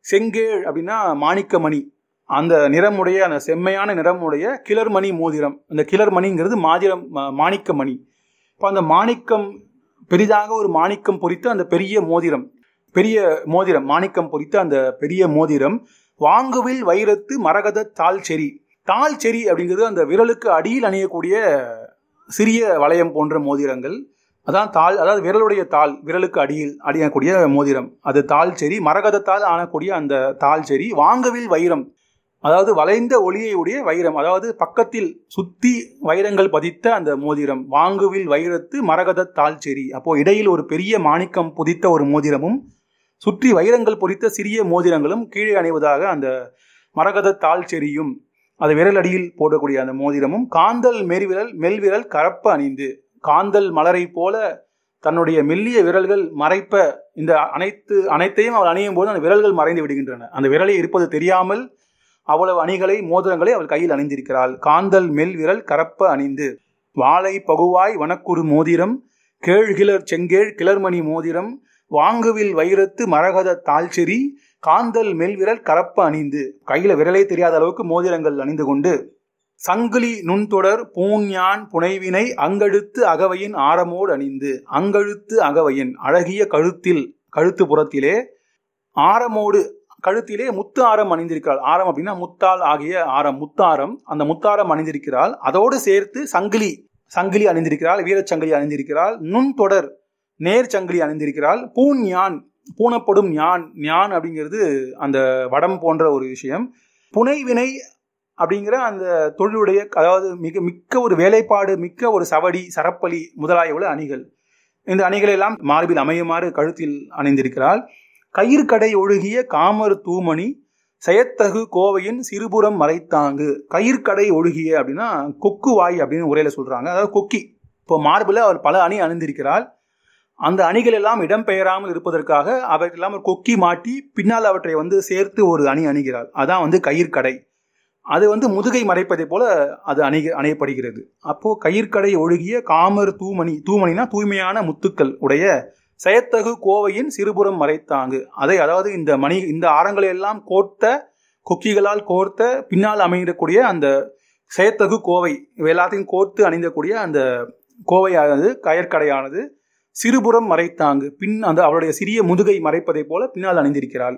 செங்கேழ் அப்படின்னா மாணிக்கமணி. அந்த நிறமுடைய அந்த செம்மையான நிறமுடைய கிளர்மணி மோதிரம். அந்த கிளர்மணிங்கிறது மாதிரம் மாணிக்கமணி. இப்போ அந்த மாணிக்கம் பெரிதாக ஒரு மாணிக்கம் பொறித்த அந்த பெரிய மோதிரம். பெரிய மோதிரம் மாணிக்கம் பொறித்த அந்த பெரிய மோதிரம் வாங்குவில் வைரத்து மரகத தாள் செரி தாள் செரி அப்படிங்கிறது அந்த விரலுக்கு அடியில் அணியக்கூடிய சிறிய வளையம் போன்ற மோதிரங்கள். அதான் தாள் அதாவது விரலுடைய தாள் விரலுக்கு அடியில் அணியக்கூடிய மோதிரம். அது தாள் செரி மரகதத்தால் ஆனக்கூடிய அந்த தாள் செரி வாங்கவில் வைரம். அதாவது வளைந்த ஒளியை உடைய வைரம். அதாவது பக்கத்தில் சுத்தி வைரங்கள் பதித்த அந்த மோதிரம். வாங்குவில் வைரத்து மரகத தாள் செரி. அப்போ இடையில் ஒரு பெரிய மாணிக்கம் புதித்த ஒரு மோதிரமும் சுற்றி வைரங்கள் பொறித்த சிறிய மோதிரங்களும் கீழே அணிவதாக அந்த மரகத தாள் செரியும் அது விரலடியில் போடக்கூடிய அந்த மோதிரமும் காந்தல் மெருவிரல் மெல்விரல் கரப்ப அணிந்து. காந்தல் மலரை போல தன்னுடைய மெல்லிய விரல்கள் மறைப்ப இந்த அனைத்து அனைத்தையும் அவள் அணியும் போது அந்த விரல்கள் மறைந்து விடுகின்றன. அந்த விரலை இருப்பது தெரியாமல் அவ்வளவு அணிகளை மோதிரங்களை அவள் கையில் அணிந்திருக்கிறாள். காந்தல் மெல் விரல் கரப்ப அணிந்து வாழை பகுவாய் வனக்குறு மோதிரம் கேழ்கிளர் செங்கேழ் கிளர்மணி மோதிரம் வாங்குவில் வைரத்து மரகத தாழ்ச்செறி காந்தல் மெல்விரல் கரப்ப அணிந்து கையில விரலே தெரியாத அளவுக்கு மோதிரங்கள் அணிந்து கொண்டு சங்கிலி நுண்தொடர் பூஞ்ஞான் புனைவினை அங்கழுத்து அகவையின் ஆரமோடு அணிந்து அங்கழுத்து அகவையின் அழகிய கழுத்தில் கழுத்து புறத்திலே ஆரமோடு கழுத்திலே முத்து ஆரம் அணிந்திருக்கிறாள். ஆரம் அப்படின்னா முத்தால் ஆகிய ஆரம் முத்தாரம். அந்த முத்தாரம் அணிந்திருக்கிறாள். அதோடு சேர்த்து சங்கிலி சங்கிலி அணிந்திருக்கிறாள் வீரச்சங்கிலி அணிந்திருக்கிறாள் நுண்தொடர் நேர் சங்கிலி அணிந்திருக்கிறாள் பூன் ஞான் பூணப்படும் ஞான் ஞான் அப்படிங்கிறது அந்த வடம் போன்ற ஒரு விஷயம். புனைவினை அப்படிங்கிற அந்த தொழிலுடைய அதாவது மிக மிக்க ஒரு வேலைப்பாடு மிக்க ஒரு சவடி சரப்பலி முதலாய உள்ள அணிகள். இந்த அணிகளெல்லாம் மார்பில் அமையுமாறு கழுத்தில் அணிந்திருக்கிறாள். கயிற்கடை ஒழுகிய காமர் தூமணி செயத்தகு கோவையின் சிறுபுறம் மறைத்தாங்கு. கயிற்கடை ஒழுகிய அப்படின்னா கொக்கு வாய் அப்படின்னு உரையில சொல்றாங்க. அதாவது கொக்கி. இப்போ மார்பில் அவர் பல அணி அணிந்திருக்கிறாள் அந்த அணிகள் எல்லாம் இடம்பெயராமல் இருப்பதற்காக அவற்றெல்லாம் ஒரு கொக்கி மாட்டி பின்னால் அவற்றை வந்து சேர்த்து ஒரு அணி அணிகிறாள். அதான் வந்து கயிற்கடை அது வந்து முதுகை மறைப்பதை போல அது அணி அணையப்படுகிறது. அப்போ கயிற்கடை ஒழுகிய காமர் தூமணி தூமணினா தூய்மையான முத்துக்கள் உடைய செயத்தகு கோவையின் சிறுபுறம் மறைத்தாங்கு. அதை அதாவது இந்த மணி இந்த ஆரங்களை எல்லாம் கோர்த்த கொக்கிகளால் கோர்த்த பின்னால் அமையக்கூடிய அந்த செயத்தகு கோவை இவை எல்லாத்தையும் கோர்த்து அணிந்தக்கூடிய அந்த கோவையானது கயற்கடையானது சிறுபுறம் மறைத்தாங்கு. பின் அந்த அவளுடைய சிறிய முதுகை மறைப்பதை போல பின்னால் அணிந்திருக்கிறாள்.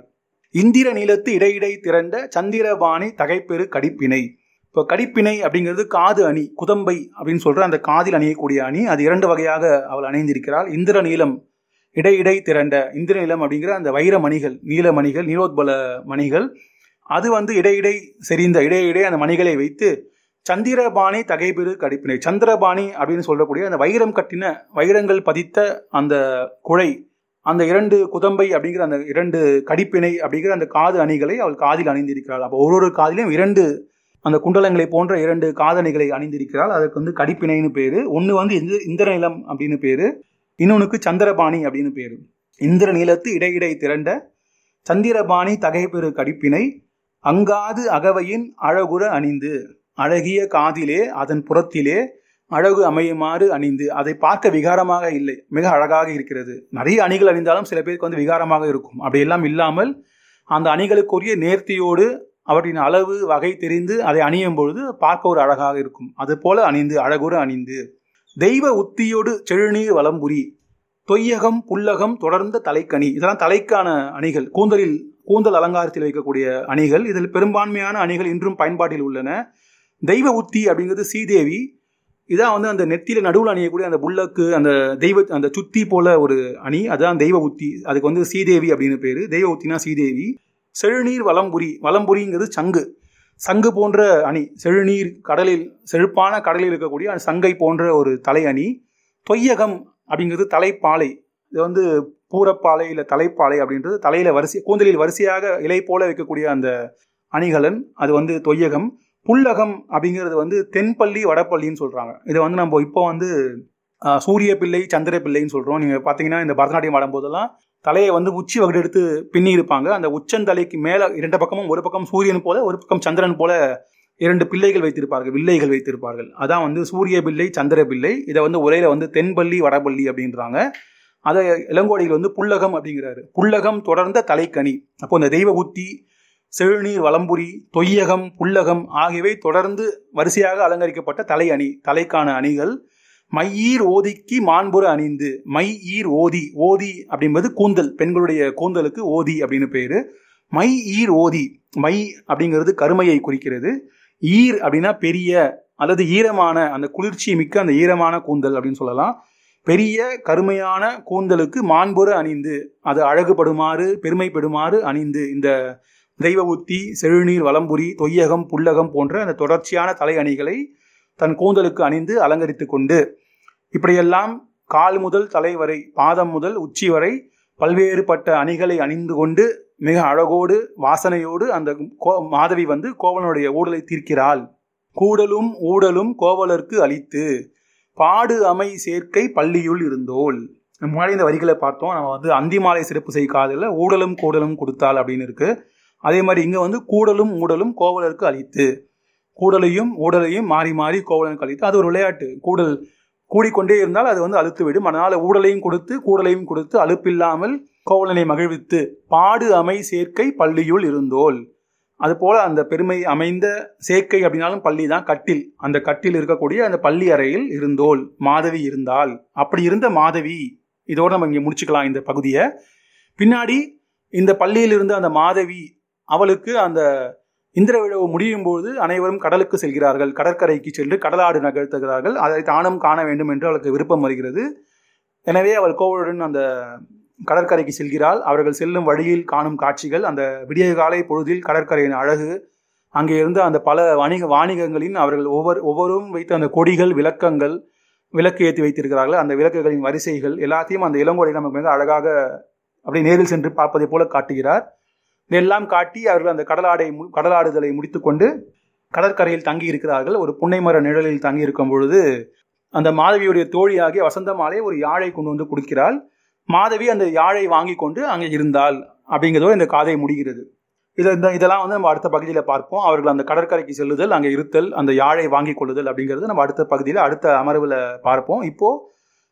இந்திர நீளத்து இடையிடை திரண்ட சந்திரபாணி தகைப்பெரு கடிப்பினை இப்போ கடிப்பினை அப்படிங்கிறது காது அணி குதம்பை அப்படின்னு சொல்ற அந்த காதில் அணியக்கூடிய அணி. அது இரண்டு வகையாக அவள் அணிந்திருக்கிறாள். இந்திர நீளம் இடையிடை திரண்ட இந்திர நீளம் அப்படிங்கிற அந்த வைர மணிகள் நீல மணிகள் நீலோத்பல மணிகள். அது வந்து இடையிடை செறிந்த இடையிடை அந்த மணிகளை வைத்து சந்திரபாணி தகைபெரு கடிப்பினை சந்திரபாணி அப்படின்னு சொல்லக்கூடிய அந்த வைரம் கட்டின வைரங்கள் பதித்த அந்த குழை அந்த இரண்டு குதம்பை அப்படிங்கிற அந்த இரண்டு கடிப்பினை அப்படிங்கிற அந்த காது அணிகளை அவள் காதில் அணிந்திருக்கிறாள். அப்போ ஒரு ஒரு காதிலையும் இரண்டு அந்த குண்டலங்களை போன்ற இரண்டு காதணிகளை அணிந்திருக்கிறாள். அதுக்கு வந்து கடிப்பினைன்னு பேரு. ஒன்று வந்து இந்திர இந்திர நிலம் அப்படின்னு பேரு. இன்னொன்னுக்கு சந்திரபாணி அப்படின்னு பேரு. இந்திர நீளத்து இடையிடை திரண்ட சந்திரபாணி தகைப்பெரு கடிப்பினை அங்காது அகவையின் அழகுற அணிந்து அழகிய காதிலே அதன் புறத்திலே அழகு அமையுமாறு அணிந்து அதை பார்க்க விகாரமாக இல்லை. மிக அழகாக இருக்கிறது. நிறைய அணிகள் அணிந்தாலும் சில பேருக்கு வந்து விகாரமாக இருக்கும். அப்படியெல்லாம் இல்லாமல் அந்த அணிகளுக்குரிய நேர்த்தியோடு அவற்றின் அளவு வகை தெரிந்து அதை அணியும் பொழுது பார்க்க ஒரு அழகாக இருக்கும். அதுபோல அணிந்து அழகுற அணிந்து. தெய்வ உத்தியோடு செழுநீர் வலம்புரி தொய்யகம் புல்லகம் தொடர்ந்த தலைக்கணி இதெல்லாம் தலைக்கான அணிகள். கூந்தலில் கூந்தல் அலங்காரத்தில் வைக்கக்கூடிய அணிகள். இதில் பெரும்பான்மையான அணிகள் இன்றும் பயன்பாட்டில் உள்ளன. தெய்வ உத்தி அப்படிங்கிறது சீதேவி இதான் வந்து அந்த நெத்தியில நடுவில் அணியக்கூடிய அந்த புல்லக்கு அந்த தெய்வ அந்த சுத்தி போல ஒரு அணி. அதுதான் தெய்வ உத்தி. அதுக்கு வந்து சீதேவி அப்படின்னு பேரு. தெய்வ உத்தினா சீதேவி செழுநீர் வலம்புரி. வலம்புரிங்கிறது சங்கு. சங்கு போன்ற அணி. செழுநீர் கடலில் செழுப்பான கடலில் இருக்கக்கூடிய அந்த சங்கை போன்ற ஒரு தலை அணி தொய்யகம் அப்படிங்கிறது தலைப்பாலை. இது வந்து பூரப்பாலை இல்லை தலைப்பாலை அப்படின்றது தலையில வரிசை கூந்தலில் வரிசையாக இலை போல வைக்கக்கூடிய அந்த அணிகலன். அது வந்து தொய்யகம். புல்லகம் அப்படிங்கிறது வந்து தென்பள்ளி வடப்பள்ளின்னு சொல்கிறாங்க இதை வந்து நம்ம இப்போ வந்து சூரிய பிள்ளை சந்திர பிள்ளைன்னு சொல்கிறோம் நீங்கள் பார்த்தீங்கன்னா இந்த பரதநாட்டியம் ஆடும்போதெல்லாம் தலையை வந்து உச்சி வகுடு எடுத்து பின்னி இருப்பாங்க அந்த உச்சந்தலைக்கு மேலே இரண்டு பக்கமும் ஒரு பக்கம் சூரியன் போல ஒரு பக்கம் சந்திரன் போல இரண்டு பிள்ளைகள் வைத்திருப்பார்கள் வில்லைகள் வைத்திருப்பார்கள். அதான் வந்து சூரிய பிள்ளை சந்திர பிள்ளை. இதை வந்து உரையில வந்து தென்பள்ளி வடபள்ளி அப்படின்றாங்க. அதை இளங்கோடிகள் வந்து புல்லகம் அப்படிங்கிறாரு. புல்லகம் தொடர்ந்த தலைக்கணி அப்போ இந்த தெய்வ உத்தி செழுநீர் வலம்புரி தொய்யகம் புல்லகம் ஆகியவை தொடர்ந்து வரிசையாக அலங்கரிக்கப்பட்ட தலை அணி தலைக்கான அணிகள். மையீர் ஓதிக்கு மாண்புற அணிந்து மை ஈர் ஓதி ஓதி அப்படிங்கிறது கூந்தல் பெண்களுடைய கூந்தலுக்கு ஓதி அப்படின்னு பேரு. மை ஈர் ஓதி மை அப்படிங்கிறது கருமையை குறிக்கிறது. ஈர் அப்படின்னா பெரிய அல்லது ஈரமான அந்த குளிர்ச்சி மிக்க அந்த ஈரமான கூந்தல் அப்படின்னு சொல்லலாம். பெரிய கருமையான கூந்தலுக்கு மாண்புற அணிந்து அது அழகுபடுமாறு பெருமைப்படுமாறு அணிந்து இந்த தெய்வ உத்தி செழுநீர் வலம்புரி தொய்யகம் புல்லகம் போன்ற அந்த தொடர்ச்சியான தலை அணிகளை தன் கூந்தலுக்கு அணிந்து அலங்கரித்து கொண்டு இப்படியெல்லாம் கால் முதல் தலை வரை பாதம் முதல் உச்சி வரை பல்வேறுபட்ட அணிகளை அணிந்து கொண்டு மிக அழகோடு வாசனையோடு அந்த கோ மாதவி வந்து கோவலனுடைய ஊடலை தீர்க்கிறாள். கூடலும் ஊடலும் கோவலர்க்கு அளித்து பாடு அமை சேர்க்கை பள்ளியுள் இருந்தோள். முன்னாடி இந்த வரிகளை பார்த்தோம். நம்ம வந்து அந்திமாலை சிறப்பு செய் காதலில் ஊடலும் கூடலும் கொடுத்தாள் அப்படின்னு இருக்கு. அதே மாதிரி இங்கே வந்து கூடலும் ஊடலும் கோவலருக்கு அளித்து கூடலையும் ஊடலையும் மாறி மாறி கோவலனுக்கு அளித்து அது ஒரு விளையாட்டு. கூடல் கூடிக்கொண்டே இருந்தால் அது வந்து அழுத்து விடும் அதனால் ஊடலையும் கொடுத்து கூடலையும் கொடுத்து அழுப்பில்லாமல் கோவலனை மகிழ்வித்து பாடு அமை சேர்க்கை பள்ளியுள் இருந்தோல் அதுபோல் அந்த பெருமை அமைந்த சேர்க்கை அப்படின்னாலும் பள்ளி தான் கட்டில். அந்த கட்டில் இருக்கக்கூடிய அந்த பள்ளி அறையில் இருந்தோள் மாதவி இருந்தால் அப்படி இருந்த மாதவி இதோடு நம்ம இங்கே முடிச்சுக்கலாம் இந்த பகுதியை. பின்னாடி இந்த பள்ளியில் இருந்த அந்த மாதவி அவளுக்கு அந்த இந்திர விழவு முடியும் போது அனைவரும் கடலுக்கு செல்கிறார்கள். கடற்கரைக்கு சென்று கடலாடு நகர்த்துகிறார்கள். அதை தானும் காண வேண்டும் என்று அவளுக்கு விருப்பம் வருகிறது. எனவே அவள் கோவலுடன் அந்த கடற்கரைக்கு செல்கிறாள். அவர்கள் செல்லும் வழியில் காணும் காட்சிகள் அந்த விடிய காலை பொழுதில் கடற்கரையின் அழகு அங்கே இருந்து அந்த பல வணிக வாணிகங்களின் அவர்கள் ஒவ்வொரு ஒவ்வொரும் வைத்த அந்த கொடிகள் விளக்கங்கள் விளக்கு ஏற்றி வைத்திருக்கிறார்கள். அந்த விளக்குகளின் வரிசைகள் எல்லாத்தையும் அந்த இளங்கோடை நமக்கு மிக அழகாக அப்படி நேரில் சென்று பார்ப்பதை போல காட்டுகிறார். இதெல்லாம் காட்டி அவர்கள் அந்த கடலாடை கடலாடுதலை முடித்துக்கொண்டு கடற்கரையில் தங்கி இருக்கிறார்கள் ஒரு புன்னை மர நிழலில் தங்கி இருக்கும் பொழுது அந்த மாதவியுடைய தோழியாகிய வசந்தமாலே ஒரு யாழை கொண்டு வந்து கொடுக்கிறாள். மாதவி அந்த யாழை வாங்கி கொண்டு அங்கே இருந்தால் அப்படிங்கிறதோ இந்த காதை முடிகிறது. இதை இந்த இதெல்லாம் வந்து நம்ம அடுத்த பகுதியில் பார்ப்போம். அவர்கள் அந்த கடற்கரைக்கு செல்லுதல் அங்கே இருத்தல் அந்த யாழை வாங்கி கொள்ளுதல் அப்படிங்கிறது நம்ம அடுத்த பகுதியில் அடுத்த அமர்வில் பார்ப்போம். இப்போது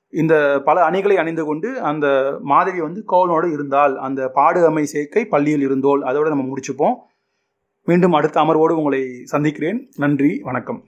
இந்த பல அணிகளை அணிந்து கொண்டு அந்த மாதவி வந்து கோவலனோடு இருந்தால் அந்த பாடு அமை சேர்க்கை பள்ளியில் இருந்தோல் அதோடு நம்ம முடிச்சுப்போம். மீண்டும் அடுத்த அமர்வோடு உங்களை சந்திக்கிறேன். நன்றி வணக்கம்.